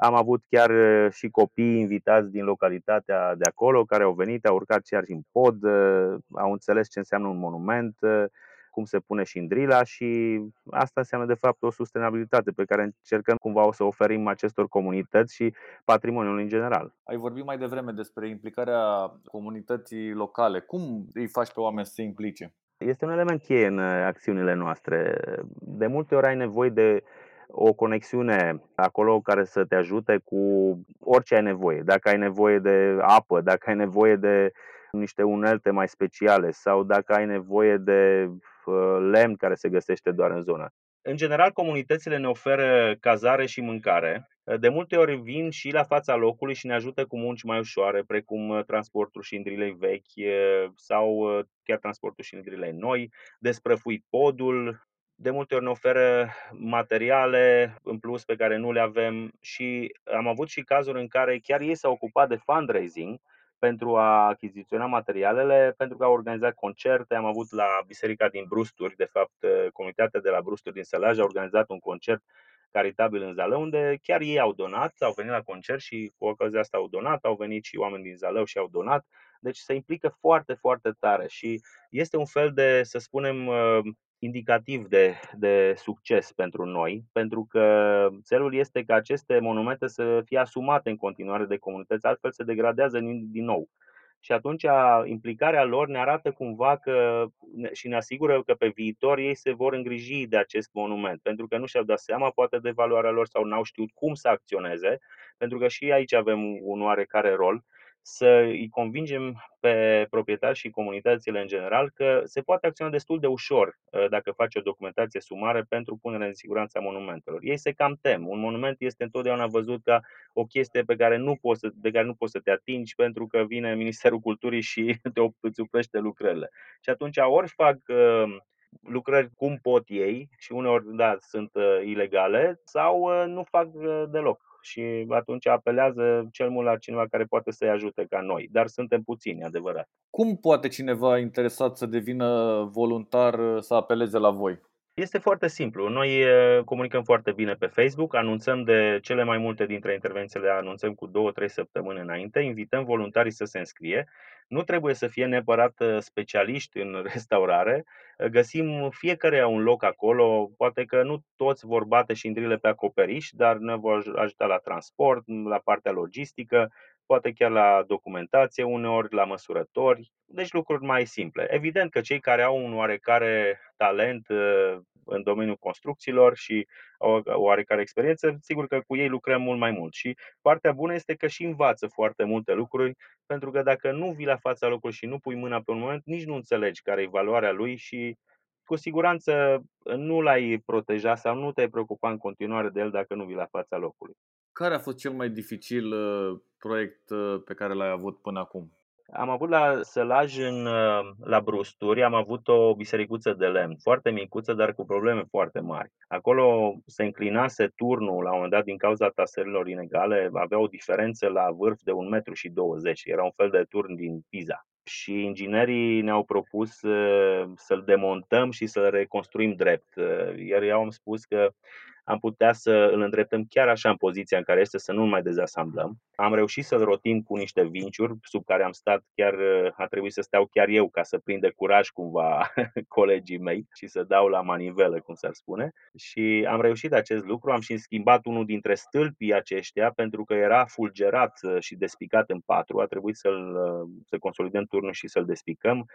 am avut chiar uh, și copii invitați din localitatea de acolo care au venit, au urcat chiar și în pod, uh, au înțeles ce înseamnă un monument, uh, cum se pune și în drila și asta înseamnă de fapt o sustenabilitate pe care încercăm cumva o să oferim acestor comunități și patrimoniului în general. Ai vorbit mai devreme despre implicarea comunității locale. Cum îi faci pe oameni să se implice? Este un element cheie în uh, acțiunile noastre. De multe ori ai nevoie de o conexiune acolo care să te ajute cu orice ai nevoie. Dacă ai nevoie de apă, dacă ai nevoie de niște unelte mai speciale sau dacă ai nevoie de uh, lemn care se găsește doar în zonă. În general, comunitățile ne oferă cazare și mâncare. De multe ori vin și la fața locului și ne ajută cu munci mai ușoare, precum uh, transportul șindrilei vechi uh, sau uh, chiar transportul șindrilei noi, desprăfui podul, de multe ori ne oferă materiale în plus pe care nu le avem și am avut și cazuri în care chiar ei s-au ocupat de fundraising pentru a achiziționa materialele, pentru că au organizat concerte. Am avut la Biserica din Brusturi, de fapt, comunitatea de la Brusturi din Sălaj a organizat un concert caritabil în Zalău, unde chiar ei au donat, au venit la concert și cu ocazia asta au donat, au venit și oameni din Zalău și au donat. Deci se implică foarte, foarte tare și este un fel de, să spunem, indicativ de, de succes pentru noi, pentru că țelul este ca aceste monumente să fie asumate în continuare de comunități, altfel se degradează din nou. Și atunci implicarea lor ne arată cumva că și ne asigură că pe viitor ei se vor îngriji de acest monument, pentru că nu și-au dat seama poate de valoarea lor sau n-au știut cum să acționeze, pentru că și aici avem un oarecare rol să îi convingem pe proprietari și comunitățile în general că se poate acționa destul de ușor uh, dacă faci o documentație sumară pentru punerea în siguranță a monumentelor. Ei se cam tem. Un monument este întotdeauna văzut ca o chestie pe care nu poți să, de care nu poți să te atingi pentru că vine Ministerul Culturii și te îți oprește lucrările. Și atunci ori fac uh, lucrări cum pot ei și uneori, da, sunt uh, ilegale sau nu fac deloc și atunci apelează cel mult la cineva care poate să-i ajute ca noi. Dar suntem puțini, adevărat. Cum poate cineva interesat să devină voluntar să apeleze la voi? Este foarte simplu. Noi comunicăm foarte bine pe Facebook, anunțăm de cele mai multe dintre intervențiile, anunțăm cu 2-3 săptămâni înainte, invităm voluntarii să se înscrie. Nu trebuie să fie neapărat specialiști în restaurare, găsim fiecare un loc acolo, poate că nu toți vor bate șindrile pe acoperiș, dar ne vor ajuta la transport, la partea logistică, poate chiar la documentație uneori, la măsurători, deci lucruri mai simple. Evident că cei care au un oarecare talent uh, în domeniul construcțiilor și o oarecare experiență, sigur că cu ei lucrăm mult mai mult. Și partea bună este că și învață foarte multe lucruri, pentru că dacă nu vii la fața locului și nu pui mâna pe un moment, nici nu înțelegi care e valoarea lui și cu siguranță nu l-ai proteja sau nu te-ai preocupa în continuare de el dacă nu vii la fața locului. Care a fost cel mai dificil uh, proiect uh, pe care l-ai avut până acum? Am avut la Sălaj, în, uh, la Brusturi, am avut o bisericuță de lemn, foarte micuță, dar cu probleme foarte mari. Acolo se înclinase turnul la un moment dat din cauza tasărilor inegale, avea o diferență la vârf de 1,20 m și 20 era un fel de turn din Pisa. Și inginerii ne-au propus să-l demontăm și să-l reconstruim drept. Iar eu am spus că am putea să îl îndreptăm chiar așa în poziția în care este, să nu mai dezasamblăm. Am reușit să-l rotim cu niște vinciuri sub care am stat, chiar a trebuit să steau chiar eu ca să prinde curaj cumva colegii mei și să dau la manivelă, cum s-ar spune. Și am reușit acest lucru, am și schimbat unul dintre stâlpii aceștia pentru că era fulgerat și despicat în patru, a trebuit să-l să consolidăm turnul și să-l despicăm.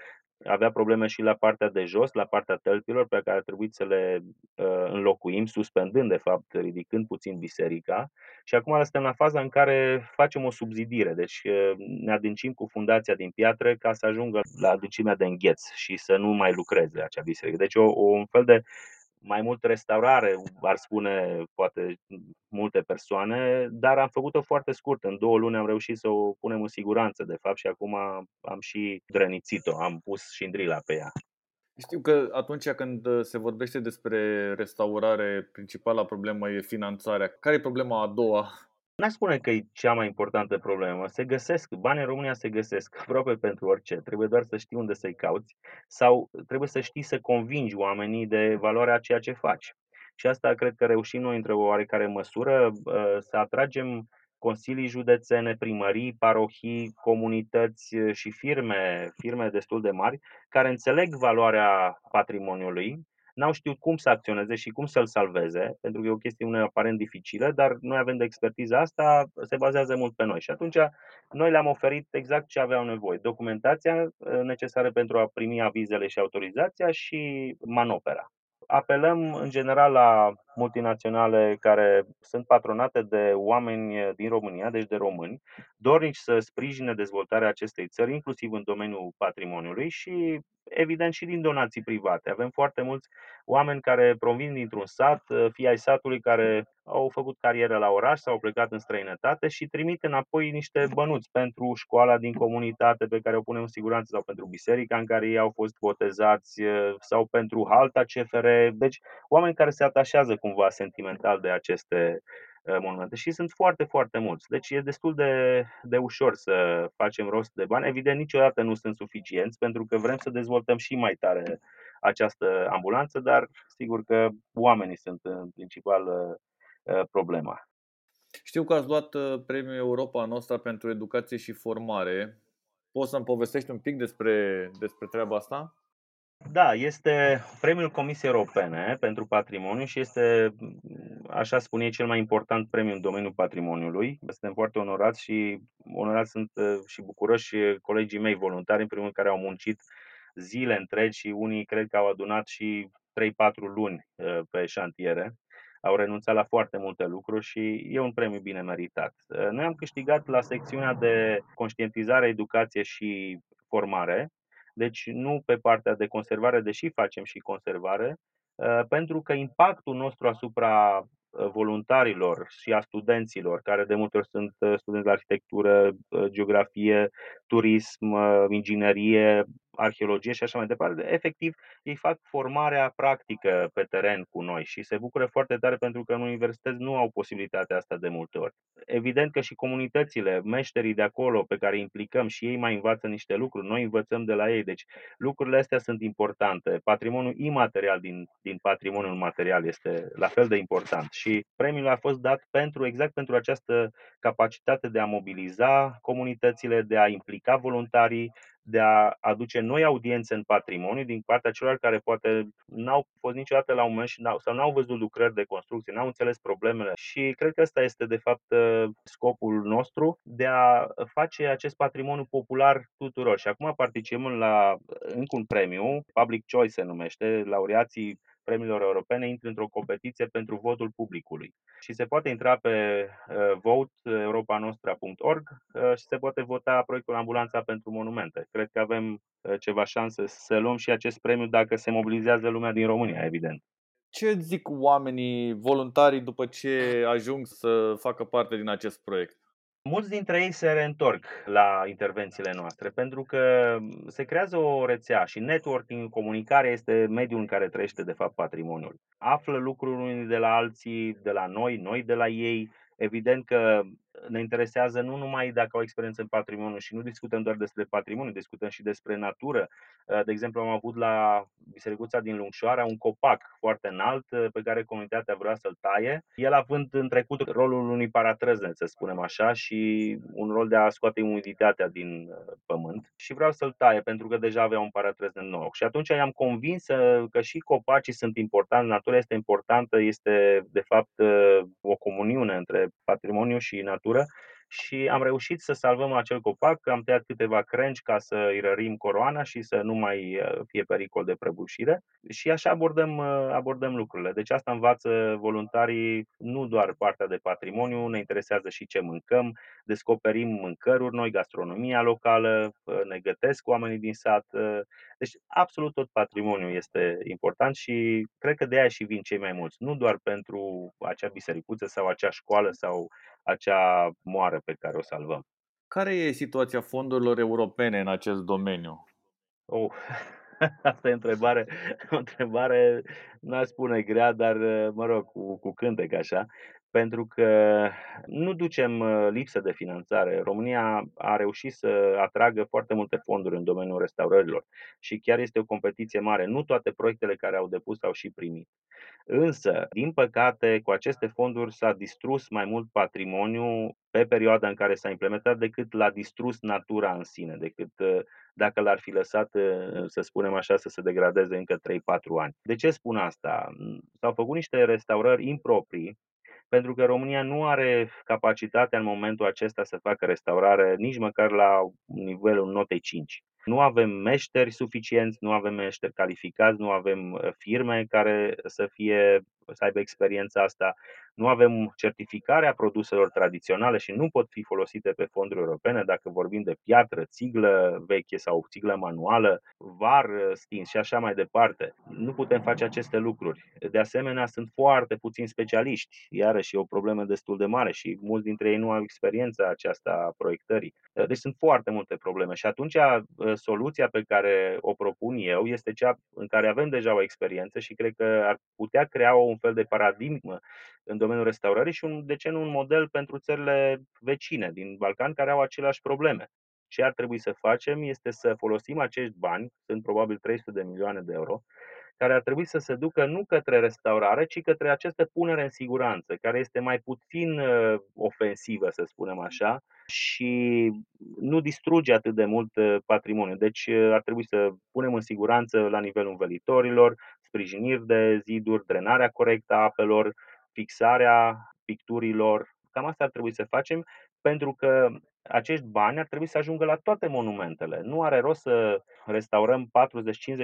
Avea probleme și la partea de jos, la partea tălpilor, pe care a trebuit să le uh, înlocuim, suspendând restructurând, de fapt, ridicând puțin biserica și acum suntem la faza în care facem o subzidire, deci ne adâncim cu fundația din piatră ca să ajungă la adâncimea de îngheț și să nu mai lucreze acea biserică. Deci o, o un fel de mai mult restaurare, ar spune poate multe persoane, dar am făcut-o foarte scurt. În două luni am reușit să o punem în siguranță, de fapt, și acum am și drănițit-o, am pus și îndrila pe ea. Știu că atunci când uh, se vorbește despre restaurare, principala problemă e finanțarea. Care e problema a doua? N-aș spune că e cea mai importantă problemă. Se găsesc, bani în România se găsesc aproape pentru orice. Trebuie doar să știi unde să-i cauți sau trebuie să știi să convingi oamenii de valoarea ceea ce faci. Și asta cred că reușim noi, într-o oarecare măsură, uh, să atragem consilii județene, primării, parohii, comunități și firme, firme destul de mari, care înțeleg valoarea patrimoniului, n-au știut cum să acționeze și cum să-l salveze, pentru că e o chestiune aparent dificilă, dar noi avem de expertiza asta, se bazează mult pe noi. Și atunci noi le-am oferit exact ce aveau nevoie. Documentația necesară pentru a primi avizele și autorizația și manopera. Apelăm în general la multinaționale care sunt patronate de oameni din România, deci de români, dornici să sprijine dezvoltarea acestei țări, inclusiv în domeniul patrimoniului și evident și din donații private. Avem foarte mulți oameni care provin dintr-un sat, fie ai satului care au făcut carieră la oraș sau au plecat în străinătate și trimit înapoi niște bănuți pentru școala din comunitate pe care o punem în siguranță sau pentru biserica în care ei au fost botezați sau pentru halta CFR. Deci oameni care se atașează cumva sentimental de aceste uh, monumente și sunt foarte, foarte mulți. Deci e destul de, de ușor să facem rost de bani. Evident, niciodată nu sunt suficienți pentru că vrem să dezvoltăm și mai tare această ambulanță, dar sigur că oamenii sunt în principal uh, problema. Știu că ați luat uh, premiul Europa Nostra pentru educație și formare. Poți să-mi povestești un pic despre, despre treaba asta? Da, este premiul Comisiei Europene pentru patrimoniu și este, așa spune, cel mai important premiu în domeniul patrimoniului. Suntem foarte onorați și onorați sunt uh, și bucuroși colegii mei voluntari, în primul rând, care au muncit zile întregi și unii cred că au adunat și 3-4 luni uh, pe șantiere. Au renunțat la foarte multe lucruri și e un premiu bine meritat. Uh, noi am câștigat la secțiunea de conștientizare, educație și formare, deci nu pe partea de conservare, deși facem și conservare, uh, pentru că impactul nostru asupra uh, voluntarilor și a studenților, care de multe ori sunt uh, studenți de arhitectură, geografie, turism, inginerie, arheologie și așa mai departe, efectiv ei fac formarea practică pe teren cu noi și se bucură foarte tare pentru că în universități nu au posibilitatea asta de multe ori. Evident că și comunitățile, meșterii de acolo pe care îi implicăm și ei mai învață niște lucruri, noi învățăm de la ei, deci lucrurile astea sunt importante. Patrimoniul imaterial din, din patrimoniul material este la fel de important și premiul a fost dat pentru exact pentru această capacitate de a mobiliza comunitățile, de a implica voluntarii, de a aduce noi audiențe în patrimoniu din partea celor care poate n-au fost niciodată la un moment și n-au, sau n-au văzut lucrări de construcție, n-au înțeles problemele. Și cred că ăsta este de fapt ă, scopul nostru de a face acest patrimoniu popular tuturor. Și acum participăm la încă un premiu, Public Choice se numește, laureații premiilor europene intră într-o competiție pentru votul publicului. Și se poate intra pe uh, voteeuropanostra.org uh, și se poate vota proiectul Ambulanța pentru Monumente. Cred că avem uh, ceva șanse să luăm și acest premiu dacă se mobilizează lumea din România, evident. Ce zic oamenii voluntari după ce ajung să facă parte din acest proiect? Mulți dintre ei se reîntorc la intervențiile noastre pentru că se creează o rețea și networking, comunicarea este mediul în care trăiește de fapt patrimoniul. Află lucruri unii de la alții, de la noi, noi de la ei. Evident că ne interesează nu numai dacă au experiență în patrimoniu și nu discutăm doar despre patrimoniu, discutăm și despre natură. De exemplu, am avut la Bisericuța din Lungșoara un copac foarte înalt pe care comunitatea vrea să-l taie, el având în trecut rolul unui paratrăznet, să spunem așa, și un rol de a scoate umiditatea din pământ și vreau să-l taie pentru că deja avea un paratrăznet nou. Și atunci i-am convins că și copacii sunt importanti, natura este importantă, este de fapt o comuniune între patrimoniu și natură și am reușit să salvăm acel copac, am tăiat câteva crengi ca să îi rărim coroana și să nu mai uh, fie pericol de prăbușire și așa abordăm, uh, abordăm lucrurile. Deci asta învață voluntarii nu doar partea de patrimoniu, ne interesează și ce mâncăm, descoperim mâncăruri noi, gastronomia locală, uh, ne gătesc oamenii din sat. Deci absolut tot patrimoniul este important și cred că de aia și vin cei mai mulți. Nu doar pentru acea bisericuță sau acea școală sau acea moară pe care o salvăm. Care e situația fondurilor europene în acest domeniu? Oh, asta e o întrebare, o întrebare, nu aș spune grea, dar, mă rog, cu, cu cântec așa, pentru că nu ducem uh, lipsă de finanțare. România a reușit să atragă foarte multe fonduri în domeniul restaurărilor și chiar este o competiție mare. Nu toate proiectele care au depus au și primit. Însă, din păcate, cu aceste fonduri s-a distrus mai mult patrimoniu pe perioada în care s-a implementat decât l-a distrus natura în sine, decât uh, dacă l-ar fi lăsat, uh, să spunem așa, să se degradeze încă 3-4 ani. De ce spun asta? S-au făcut niște restaurări improprii pentru că România nu are capacitatea în momentul acesta să facă restaurare nici măcar la nivelul notei 5. Nu avem meșteri suficienți, nu avem meșteri calificați, nu avem uh, firme care să fie să aibă experiența asta. Nu avem certificarea produselor tradiționale și nu pot fi folosite pe fonduri europene dacă vorbim de piatră, țiglă veche sau țiglă manuală, var stins și așa mai departe. Nu putem face aceste lucruri. De asemenea, sunt foarte puțini specialiști, iarăși e o problemă destul de mare și mulți dintre ei nu au experiența aceasta a proiectării. Deci sunt foarte multe probleme și atunci soluția pe care o propun eu este cea în care avem deja o experiență și cred că ar putea crea o un fel de paradigmă în domeniul restaurării și, un, de ce nu, un model pentru țările vecine din Balcan care au aceleași probleme. Ce ar trebui să facem este să folosim acești bani, sunt probabil 300 de milioane de euro, care ar trebui să se ducă nu către restaurare, ci către această punere în siguranță, care este mai puțin uh, ofensivă, să spunem așa, și nu distruge atât de mult uh, patrimoniu. Deci uh, ar trebui să punem în siguranță la nivelul învelitorilor, sprijiniri de ziduri, drenarea corectă a apelor, fixarea picturilor. Cam asta ar trebui să facem pentru că acești bani ar trebui să ajungă la toate monumentele. Nu are rost să restaurăm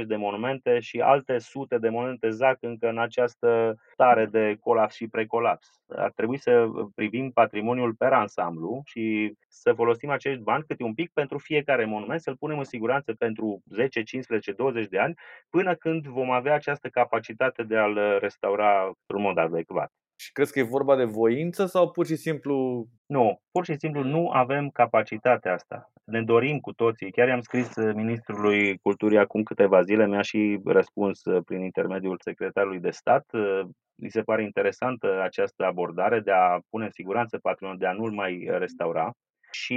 40-50 de monumente și alte sute de monumente zac încă în această stare de colaps și precolaps. Ar trebui să privim patrimoniul per ansamblu și să folosim acești bani câte un pic pentru fiecare monument, să-l punem în siguranță pentru 10, 15, 20 de ani, până când vom avea această capacitate de a-l restaura într-un mod adecvat. Și crezi că e vorba de voință sau pur și simplu... Nu, pur și simplu nu avem capacitatea asta. Ne dorim cu toții. Chiar i-am scris uh, ministrului culturii acum câteva zile, mi-a și răspuns uh, prin intermediul secretarului de stat. Mi uh, se pare interesantă această abordare de a pune în siguranță patrimoniul, de a nu-l mai restaura. Și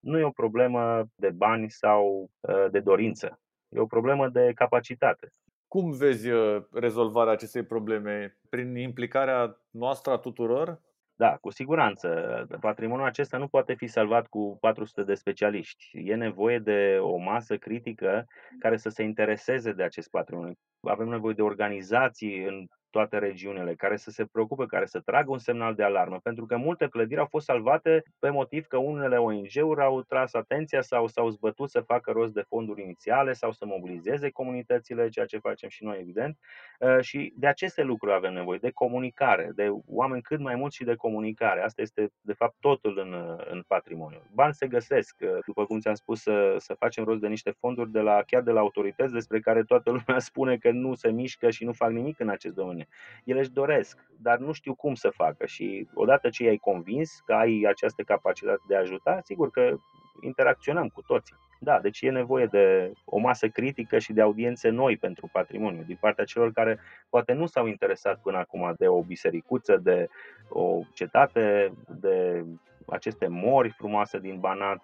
nu e o problemă de bani sau de dorință. E o problemă de capacitate. Cum vezi uh, rezolvarea acestei probleme? Prin implicarea noastră a tuturor? Da, cu siguranță. Patrimoniul acesta nu poate fi salvat cu 400 de specialiști. E nevoie de o masă critică care să se intereseze de acest patrimoniu. Avem nevoie de organizații în toate regiunile, care să se preocupe, care să tragă un semnal de alarmă, pentru că multe clădiri au fost salvate pe motiv că unele ONG-uri au tras atenția sau s-au zbătut să facă rost de fonduri inițiale sau să mobilizeze comunitățile, ceea ce facem și noi, evident. Uh, și de aceste lucruri avem nevoie, de comunicare, de oameni cât mai mulți și de comunicare. Asta este, de fapt, totul în, în patrimoniu. Bani se găsesc, uh, după cum ți-am spus, să, să facem rost de niște fonduri de la, chiar de la autorități despre care toată lumea spune că nu se mișcă și nu fac nimic în acest domeniu. Ele își doresc, dar nu știu cum să facă și odată ce i-ai convins că ai această capacitate de a ajuta, sigur că interacționăm cu toții. Da, deci e nevoie de o masă critică și de audiențe noi pentru patrimoniu, din partea celor care poate nu s-au interesat până acum de o bisericuță, de o cetate, de aceste mori frumoase din Banat,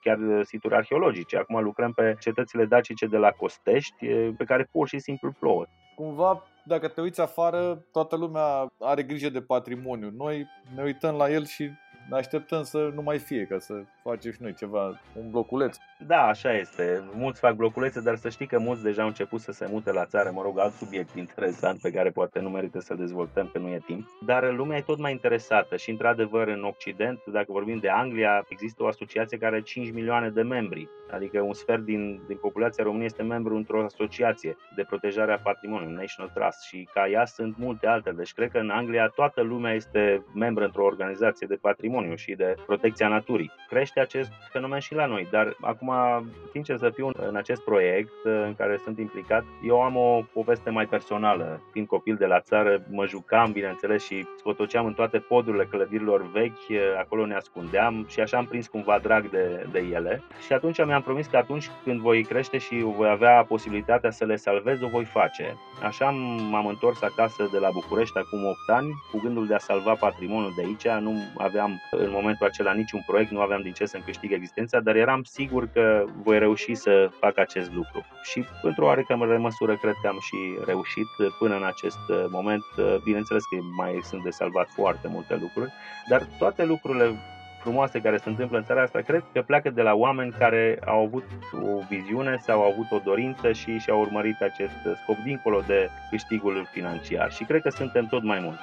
chiar situri arheologice. Acum lucrăm pe cetățile dacice de la Costești, pe care pur și simplu plouă. Cumva, dacă te uiți afară, toată lumea are grijă de patrimoniu. Noi ne uităm la el și ne așteptăm să nu mai fie, ca să facem și noi ceva, un bloculeț. Da, așa este. Mulți fac bloculețe, dar să știi că mulți deja au început să se mute la țară. Mă rog, alt subiect interesant pe care poate nu merită să dezvoltăm, că nu e timp. Dar lumea e tot mai interesată și, într-adevăr, în Occident, dacă vorbim de Anglia, există o asociație care are 5 milioane de membri. Adică un sfert din, din populația României este membru într-o asociație de protejare a patrimoniului, National Trust, și ca ea sunt multe altele. Deci cred că în Anglia toată lumea este membră într-o organizație de patrimoniu și de protecția naturii. Crește acest fenomen și la noi, dar acum, sincer să fiu, în acest proiect în care sunt implicat, eu am o poveste mai personală. Fiind copil de la țară, mă jucam, bineînțeles, și scotoceam în toate podurile clădirilor vechi, acolo ne ascundeam și așa am prins cumva drag de, de ele. Și atunci mi-am promis că atunci când voi crește și voi avea posibilitatea să le salvez, o voi face. Așa m-am întors acasă de la București acum 8 ani, cu gândul de a salva patrimoniul de aici. Nu aveam în momentul acela niciun proiect, nu aveam din ce să-mi câștig existența, dar eram sigur că voi reuși să fac acest lucru. Și într-o oarecare măsură cred că am și reușit până în acest moment. Bineînțeles că mai sunt de salvat foarte multe lucruri, dar toate lucrurile frumoase care se întâmplă în țara asta, cred că pleacă de la oameni care au avut o viziune sau au avut o dorință și și-au urmărit acest scop dincolo de câștigul financiar. Și cred că suntem tot mai mulți.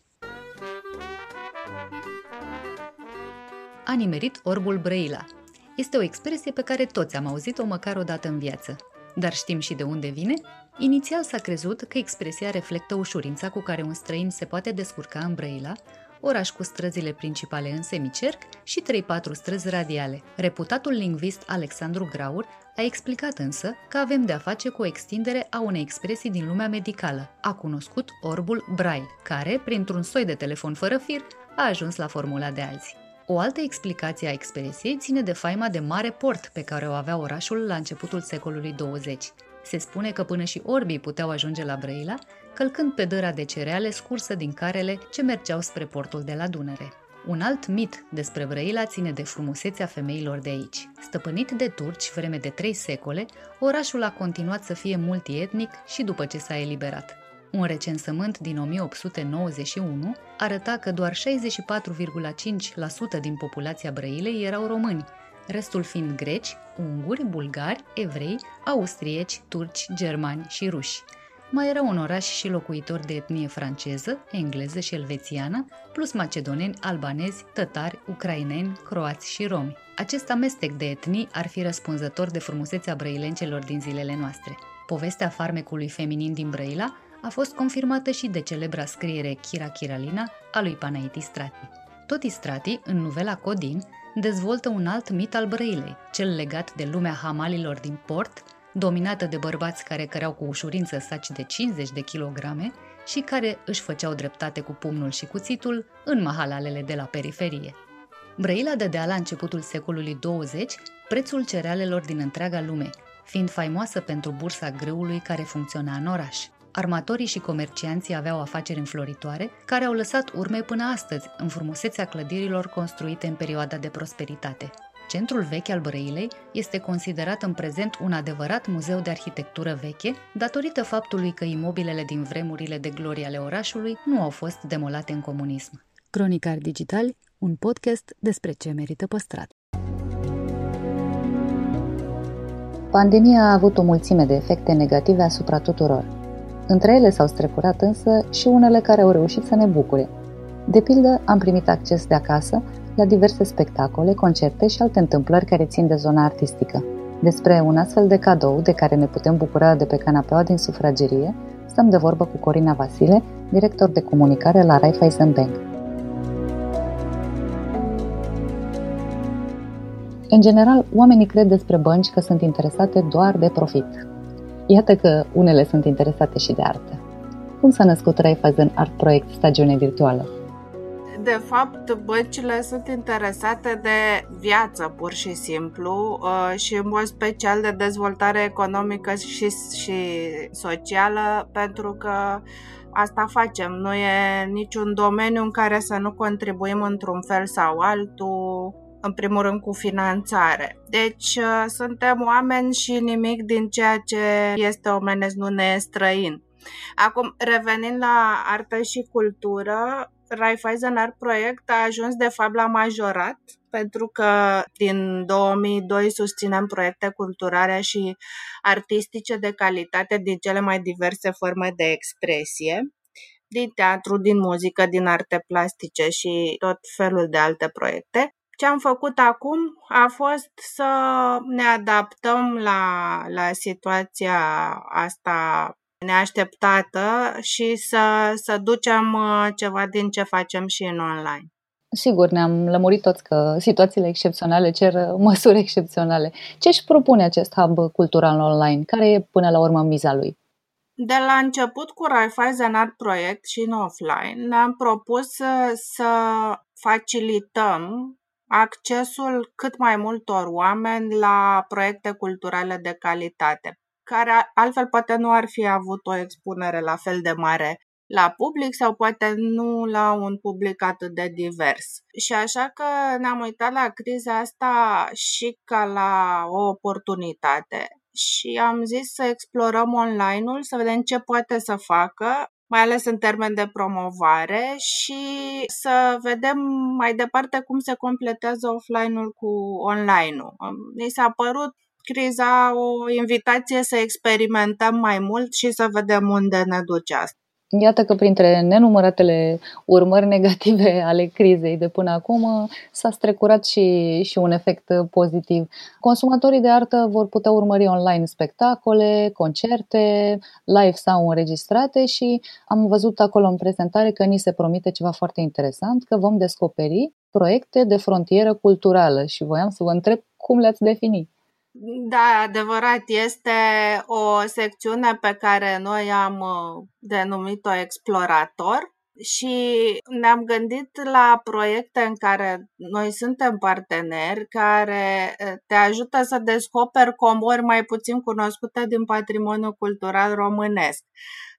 A nimerit orbul Brăila. Este o expresie pe care toți am auzit-o măcar o dată în viață. Dar știm și de unde vine? Inițial s-a crezut că expresia reflectă ușurința cu care un străin se poate descurca în Brăila, oraș cu străzile principale în semicerc și 3-4 străzi radiale. Reputatul lingvist Alexandru Graur a explicat însă că avem de a face cu o extindere a unei expresii din lumea medicală. A cunoscut orbul Braille, care, printr-un soi de telefon fără fir, a ajuns la formula de azi. O altă explicație a expresiei ține de faima de mare port pe care o avea orașul la începutul secolului 20. Se spune că până și orbii puteau ajunge la Brăila, călcând pe dăra de cereale scursă din carele ce mergeau spre portul de la Dunăre. Un alt mit despre Brăila ține de frumusețea femeilor de aici. Stăpânit de turci vreme de trei secole, orașul a continuat să fie multietnic și după ce s-a eliberat. Un recensământ din 1891 arăta că doar 64,5% din populația Brăilei erau români, restul fiind greci, unguri, bulgari, evrei, austrieci, turci, germani și ruși. Mai era un oraș și locuitori de etnie franceză, engleză și elvețiană, plus macedoneni, albanezi, tătari, ucraineni, croați și romi. Acest amestec de etnii ar fi răspunzător de frumusețea brăilencelor din zilele noastre. Povestea farmecului feminin din Brăila a fost confirmată și de celebra scriere Chira Chiralina a lui Panaiti Strati. Tot Istrati, în novela Codin, dezvoltă un alt mit al Brăilei, cel legat de lumea hamalilor din port, dominată de bărbați care căreau cu ușurință saci de 50 de kilograme și care își făceau dreptate cu pumnul și cuțitul în mahalalele de la periferie. Brăila dădea la începutul secolului 20 prețul cerealelor din întreaga lume, fiind faimoasă pentru bursa grâului care funcționa în oraș. Armatorii și comercianții aveau afaceri înfloritoare, care au lăsat urme până astăzi în frumusețea clădirilor construite în perioada de prosperitate. Centrul vechi al Brăilei este considerat în prezent un adevărat muzeu de arhitectură veche, datorită faptului că imobilele din vremurile de glorie ale orașului nu au fost demolate în comunism. Cronicar Digital, un podcast despre ce merită păstrat. Pandemia a avut o mulțime de efecte negative asupra tuturor. Între ele s-au strecurat însă și unele care au reușit să ne bucure. De pildă, am primit acces de acasă la diverse spectacole, concerte și alte întâmplări care țin de zona artistică. Despre un astfel de cadou de care ne putem bucura de pe canapeaua din sufragerie, stăm de vorbă cu Corina Vasile, director de comunicare la Raiffeisen Bank. În general, oamenii cred despre bănci că sunt interesate doar de profit, Iată că unele sunt interesate și de artă. Cum s-a născut Raiffeisen Art Project Stagiune Virtuală? De fapt, băncile sunt interesate de viață, pur și simplu, uh, și în mod special de dezvoltare economică și, și socială, pentru că asta facem. Nu e niciun domeniu în care să nu contribuim într-un fel sau altul, în primul rând cu finanțare. Deci uh, suntem oameni și nimic din ceea ce este omenesc nu ne e străin. Acum, revenind la artă și cultură, Raiffeisen Art Project a ajuns de fapt la majorat pentru că din 2002 susținem proiecte culturale și artistice de calitate din cele mai diverse forme de expresie, din teatru, din muzică, din arte plastice și tot felul de alte proiecte. Ce am făcut acum a fost să ne adaptăm la, la situația asta neașteptată și să, să ducem uh, ceva din ce facem și în online. Sigur, ne-am lămurit toți că situațiile excepționale cer uh, măsuri excepționale. Ce își propune acest hub cultural online? Care e până la urmă miza lui? De la început cu Raiffeisen Art Project și în offline ne-am propus să, să facilităm accesul cât mai multor oameni la proiecte culturale de calitate care altfel poate nu ar fi avut o expunere la fel de mare la public sau poate nu la un public atât de divers. Și așa că ne-am uitat la criza asta și ca la o oportunitate și am zis să explorăm online-ul, să vedem ce poate să facă, mai ales în termen de promovare și să vedem mai departe cum se completează offline-ul cu online-ul. Ni s-a părut criza o invitație să experimentăm mai mult și să vedem unde ne duce asta. Iată că printre nenumăratele urmări negative ale crizei de până acum s-a strecurat și, și un efect pozitiv. Consumatorii de artă vor putea urmări online spectacole, concerte, live sau înregistrate și am văzut acolo în prezentare că ni se promite ceva foarte interesant, că vom descoperi proiecte de frontieră culturală și voiam să vă întreb cum le-ați defini. Da, adevărat, este o secțiune pe care noi am uh, denumit-o explorator și ne-am gândit la proiecte în care noi suntem parteneri, care uh, te ajută să descoperi comori mai puțin cunoscute din patrimoniul cultural românesc.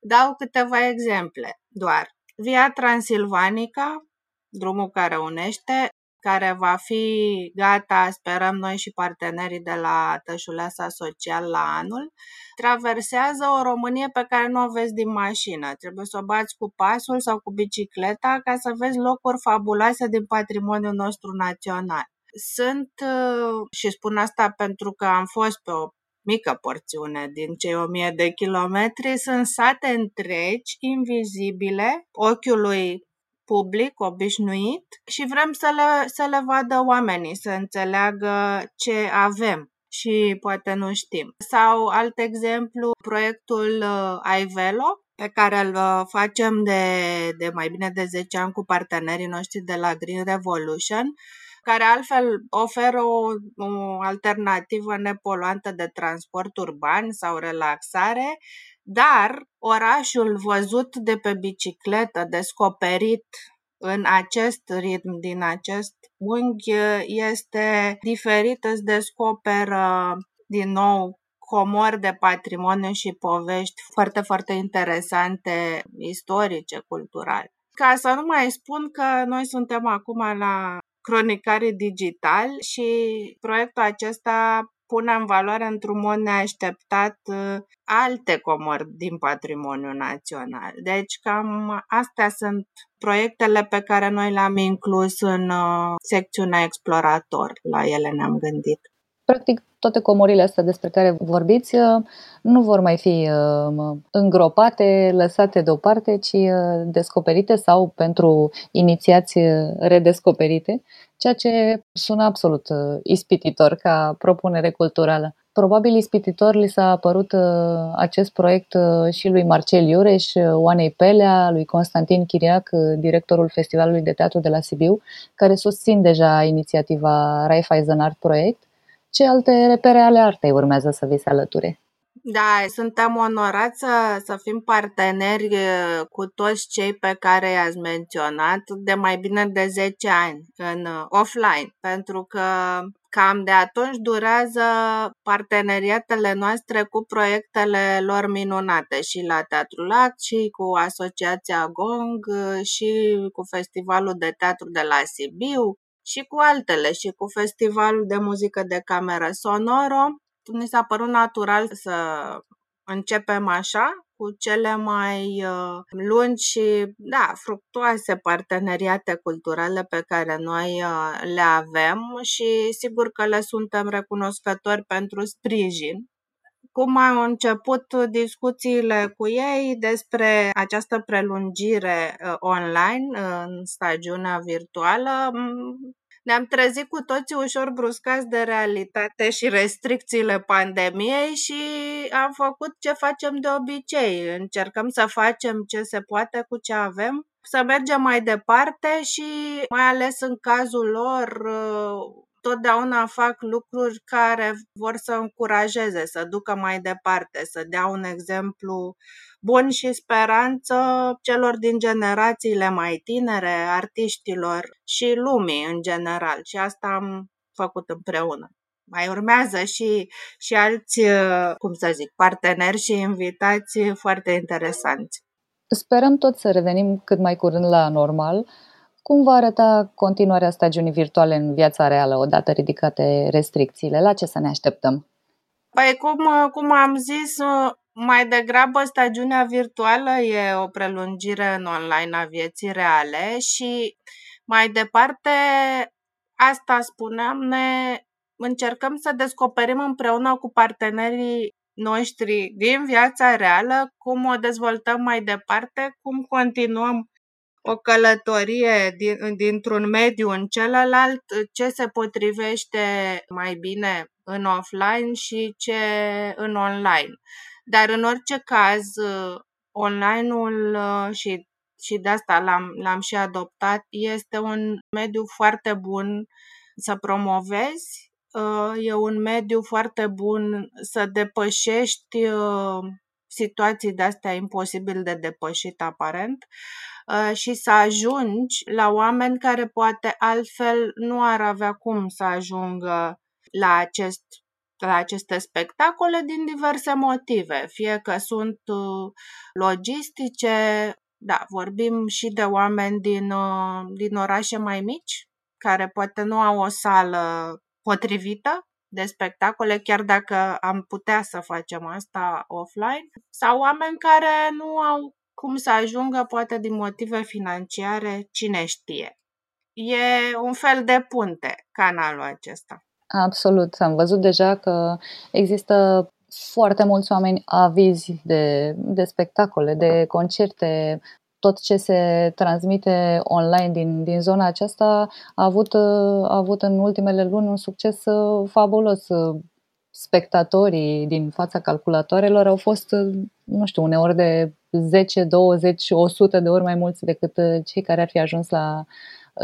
Dau câteva exemple doar. Via Transilvanica, drumul care unește, care va fi gata, sperăm noi și partenerii de la Tășuleasa Social la anul, traversează o Românie pe care nu o vezi din mașină. Trebuie să o bați cu pasul sau cu bicicleta ca să vezi locuri fabuloase din patrimoniul nostru național. Sunt, uh, și spun asta pentru că am fost pe o mică porțiune din cei 1000 de kilometri, sunt sate întregi, invizibile, ochiului public obișnuit și vrem să le, să le vadă oamenii, să înțeleagă ce avem și poate nu știm. Sau alt exemplu, proiectul uh, iVelo, pe care îl uh, facem de, de mai bine de 10 ani cu partenerii noștri de la Green Revolution, care altfel oferă o, o alternativă nepoluantă de transport urban sau relaxare dar orașul văzut de pe bicicletă, descoperit în acest ritm, din acest unghi, este diferit, îți descoperă din nou comori de patrimoniu și povești foarte, foarte interesante, istorice, culturale. Ca să nu mai spun că noi suntem acum la cronicarii digitali și proiectul acesta pune în valoare într-un mod neașteptat uh, alte comori din patrimoniul național. Deci cam astea sunt proiectele pe care noi le-am inclus în uh, secțiunea explorator. La ele ne-am gândit. Practic, toate comorile astea despre care vorbiți uh, nu vor mai fi îngropate, lăsate deoparte, ci descoperite sau pentru inițiați redescoperite ceea ce sună absolut uh, ispititor ca propunere culturală. Probabil ispititor li s-a părut uh, acest proiect uh, și lui Marcel Iureș, Oanei Pelea, lui Constantin Chiriac, directorul Festivalului de Teatru de la Sibiu, care susțin deja inițiativa Raiffeisen Art Project. Ce alte repere ale artei urmează să vi se alăture? Da, suntem onorați să, să fim parteneri uh, cu toți cei pe care i-ați menționat de mai bine de 10 ani în uh, offline, pentru că cam de atunci durează parteneriatele noastre cu proiectele lor minunate și la Teatrul Act și cu Asociația Gong uh, și cu Festivalul de Teatru de la Sibiu și cu altele și cu Festivalul de Muzică de Cameră Sonoro mi s-a părut natural să începem așa, cu cele mai uh, lungi și, da, fructuoase parteneriate culturale pe care noi uh, le avem și sigur că le suntem recunoscători pentru sprijin. Cum au început discuțiile cu ei despre această prelungire uh, online în stagiunea virtuală, ne-am trezit cu toții ușor bruscați de realitate și restricțiile pandemiei și am făcut ce facem de obicei. Încercăm să facem ce se poate cu ce avem, să mergem mai departe și mai ales în cazul lor totdeauna fac lucruri care vor să încurajeze, să ducă mai departe, să dea un exemplu bun și speranță celor din generațiile mai tinere, artiștilor și lumii în general. Și asta am făcut împreună. Mai urmează și, și alți, cum să zic, parteneri și invitați foarte interesanți. Sperăm tot să revenim cât mai curând la normal. Cum va arăta continuarea stagiunii virtuale în viața reală odată ridicate restricțiile? La ce să ne așteptăm? Păi, cum, cum am zis, mai degrabă, stagiunea virtuală e o prelungire în online a vieții reale și mai departe, asta spuneam, ne încercăm să descoperim împreună cu partenerii noștri din viața reală cum o dezvoltăm mai departe, cum continuăm o călătorie din, dintr-un mediu în celălalt, ce se potrivește mai bine în offline și ce în online. Dar în orice caz, online-ul și, și de asta l-am, l-am și adoptat, este un mediu foarte bun să promovezi, e un mediu foarte bun să depășești situații de astea imposibil de depășit aparent și să ajungi la oameni care poate altfel nu ar avea cum să ajungă la acest la aceste spectacole din diverse motive, fie că sunt uh, logistice, da, vorbim și de oameni din, uh, din orașe mai mici, care poate nu au o sală potrivită de spectacole, chiar dacă am putea să facem asta offline, sau oameni care nu au cum să ajungă, poate din motive financiare, cine știe. E un fel de punte canalul acesta. Absolut. Am văzut deja că există foarte mulți oameni avizi de, de spectacole, de concerte, tot ce se transmite online din, din zona aceasta a avut, a avut în ultimele luni un succes fabulos. Spectatorii din fața calculatoarelor au fost, nu știu, uneori de 10, 20, 100 de ori mai mulți decât cei care ar fi ajuns la,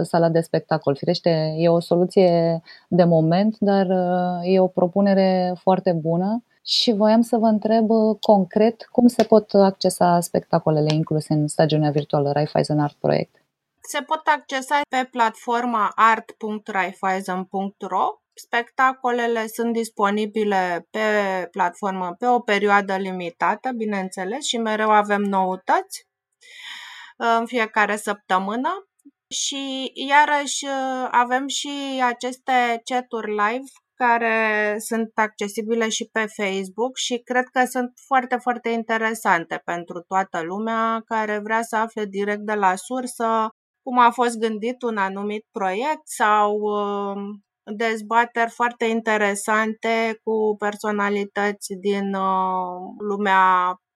sala de spectacol. Firește, e o soluție de moment, dar uh, e o propunere foarte bună și voiam să vă întreb uh, concret cum se pot accesa spectacolele incluse în stagiunea virtuală Raiffeisen Art Project. Se pot accesa pe platforma art.raiffeisen.ro Spectacolele sunt disponibile pe platformă pe o perioadă limitată, bineînțeles, și mereu avem noutăți uh, în fiecare săptămână. Și iarăși uh, avem și aceste chaturi live care sunt accesibile și pe Facebook și cred că sunt foarte, foarte interesante pentru toată lumea care vrea să afle direct de la sursă cum a fost gândit un anumit proiect sau um, dezbateri foarte interesante cu personalități din uh, lumea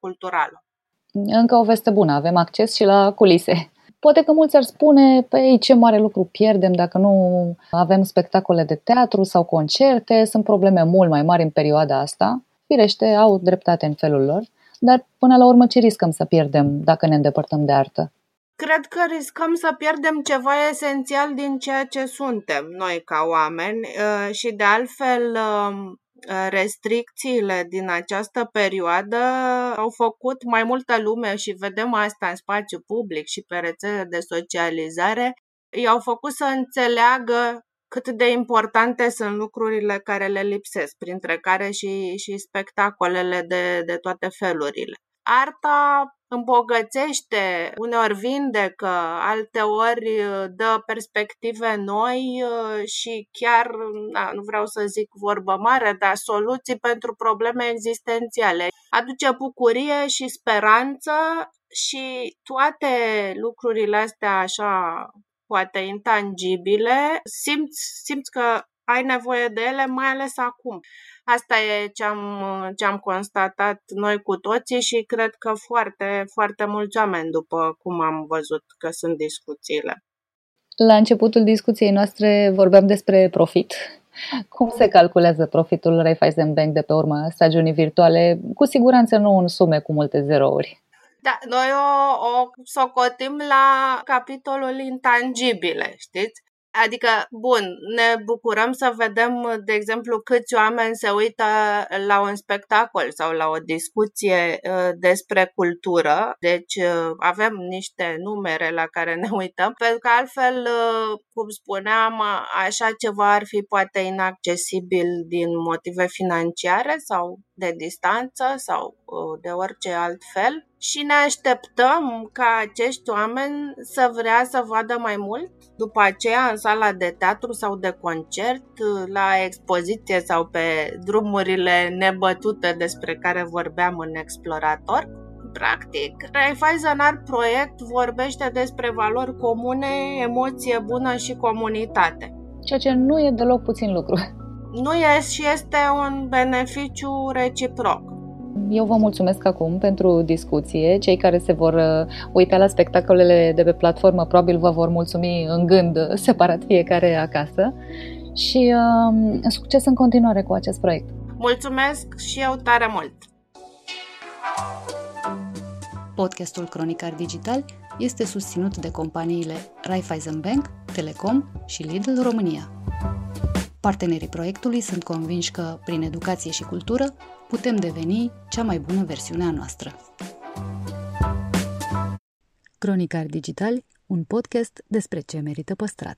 culturală. Încă o veste bună, avem acces și la culise. Poate că mulți ar spune, păi ce mare lucru pierdem dacă nu avem spectacole de teatru sau concerte, sunt probleme mult mai mari în perioada asta. Firește, au dreptate în felul lor, dar până la urmă ce riscăm să pierdem dacă ne îndepărtăm de artă? Cred că riscăm să pierdem ceva esențial din ceea ce suntem noi ca oameni ă, și de altfel ă, restricțiile din această perioadă au făcut mai multă lume și vedem asta în spațiu public și pe rețele de socializare, i-au făcut să înțeleagă cât de importante sunt lucrurile care le lipsesc, printre care și, și spectacolele de, de toate felurile. Arta îmbogățește, uneori vindecă, alteori uh, dă perspective noi uh, și chiar, da, nu vreau să zic vorbă mare, dar soluții pentru probleme existențiale. Aduce bucurie și speranță și toate lucrurile astea așa poate intangibile, simți, simți că ai nevoie de ele, mai ales acum. Asta e ce am, ce am constatat noi cu toții și cred că foarte, foarte mulți oameni după cum am văzut că sunt discuțiile. La începutul discuției noastre vorbeam despre profit. Cum se calculează profitul Raiffeisen Bank de pe urma stagiunii virtuale? Cu siguranță nu în sume cu multe zerouri. Da, noi o, o socotim la capitolul intangibile, știți? Adică, bun, ne bucurăm să vedem, de exemplu, câți oameni se uită la un spectacol sau la o discuție uh, despre cultură. Deci uh, avem niște numere la care ne uităm, pentru că altfel, uh, cum spuneam, așa ceva ar fi poate inaccesibil din motive financiare sau de distanță sau de orice alt fel și ne așteptăm ca acești oameni să vrea să vadă mai mult după aceea în sala de teatru sau de concert, la expoziție sau pe drumurile nebătute despre care vorbeam în Explorator. Practic, Raiffeisen Art Proiect vorbește despre valori comune, emoție bună și comunitate. Ceea ce nu e deloc puțin lucru. Nu e și este un beneficiu reciproc. Eu vă mulțumesc acum pentru discuție. Cei care se vor uh, uita la spectacolele de pe platformă probabil vă vor mulțumi în gând separat fiecare acasă și uh, succes în continuare cu acest proiect. Mulțumesc și eu tare mult! Podcastul Cronicar Digital este susținut de companiile Raiffeisen Bank, Telecom și Lidl România. Partenerii proiectului sunt convinși că, prin educație și cultură, putem deveni cea mai bună versiune a noastră. Cronicar Digital, un podcast despre ce merită păstrat.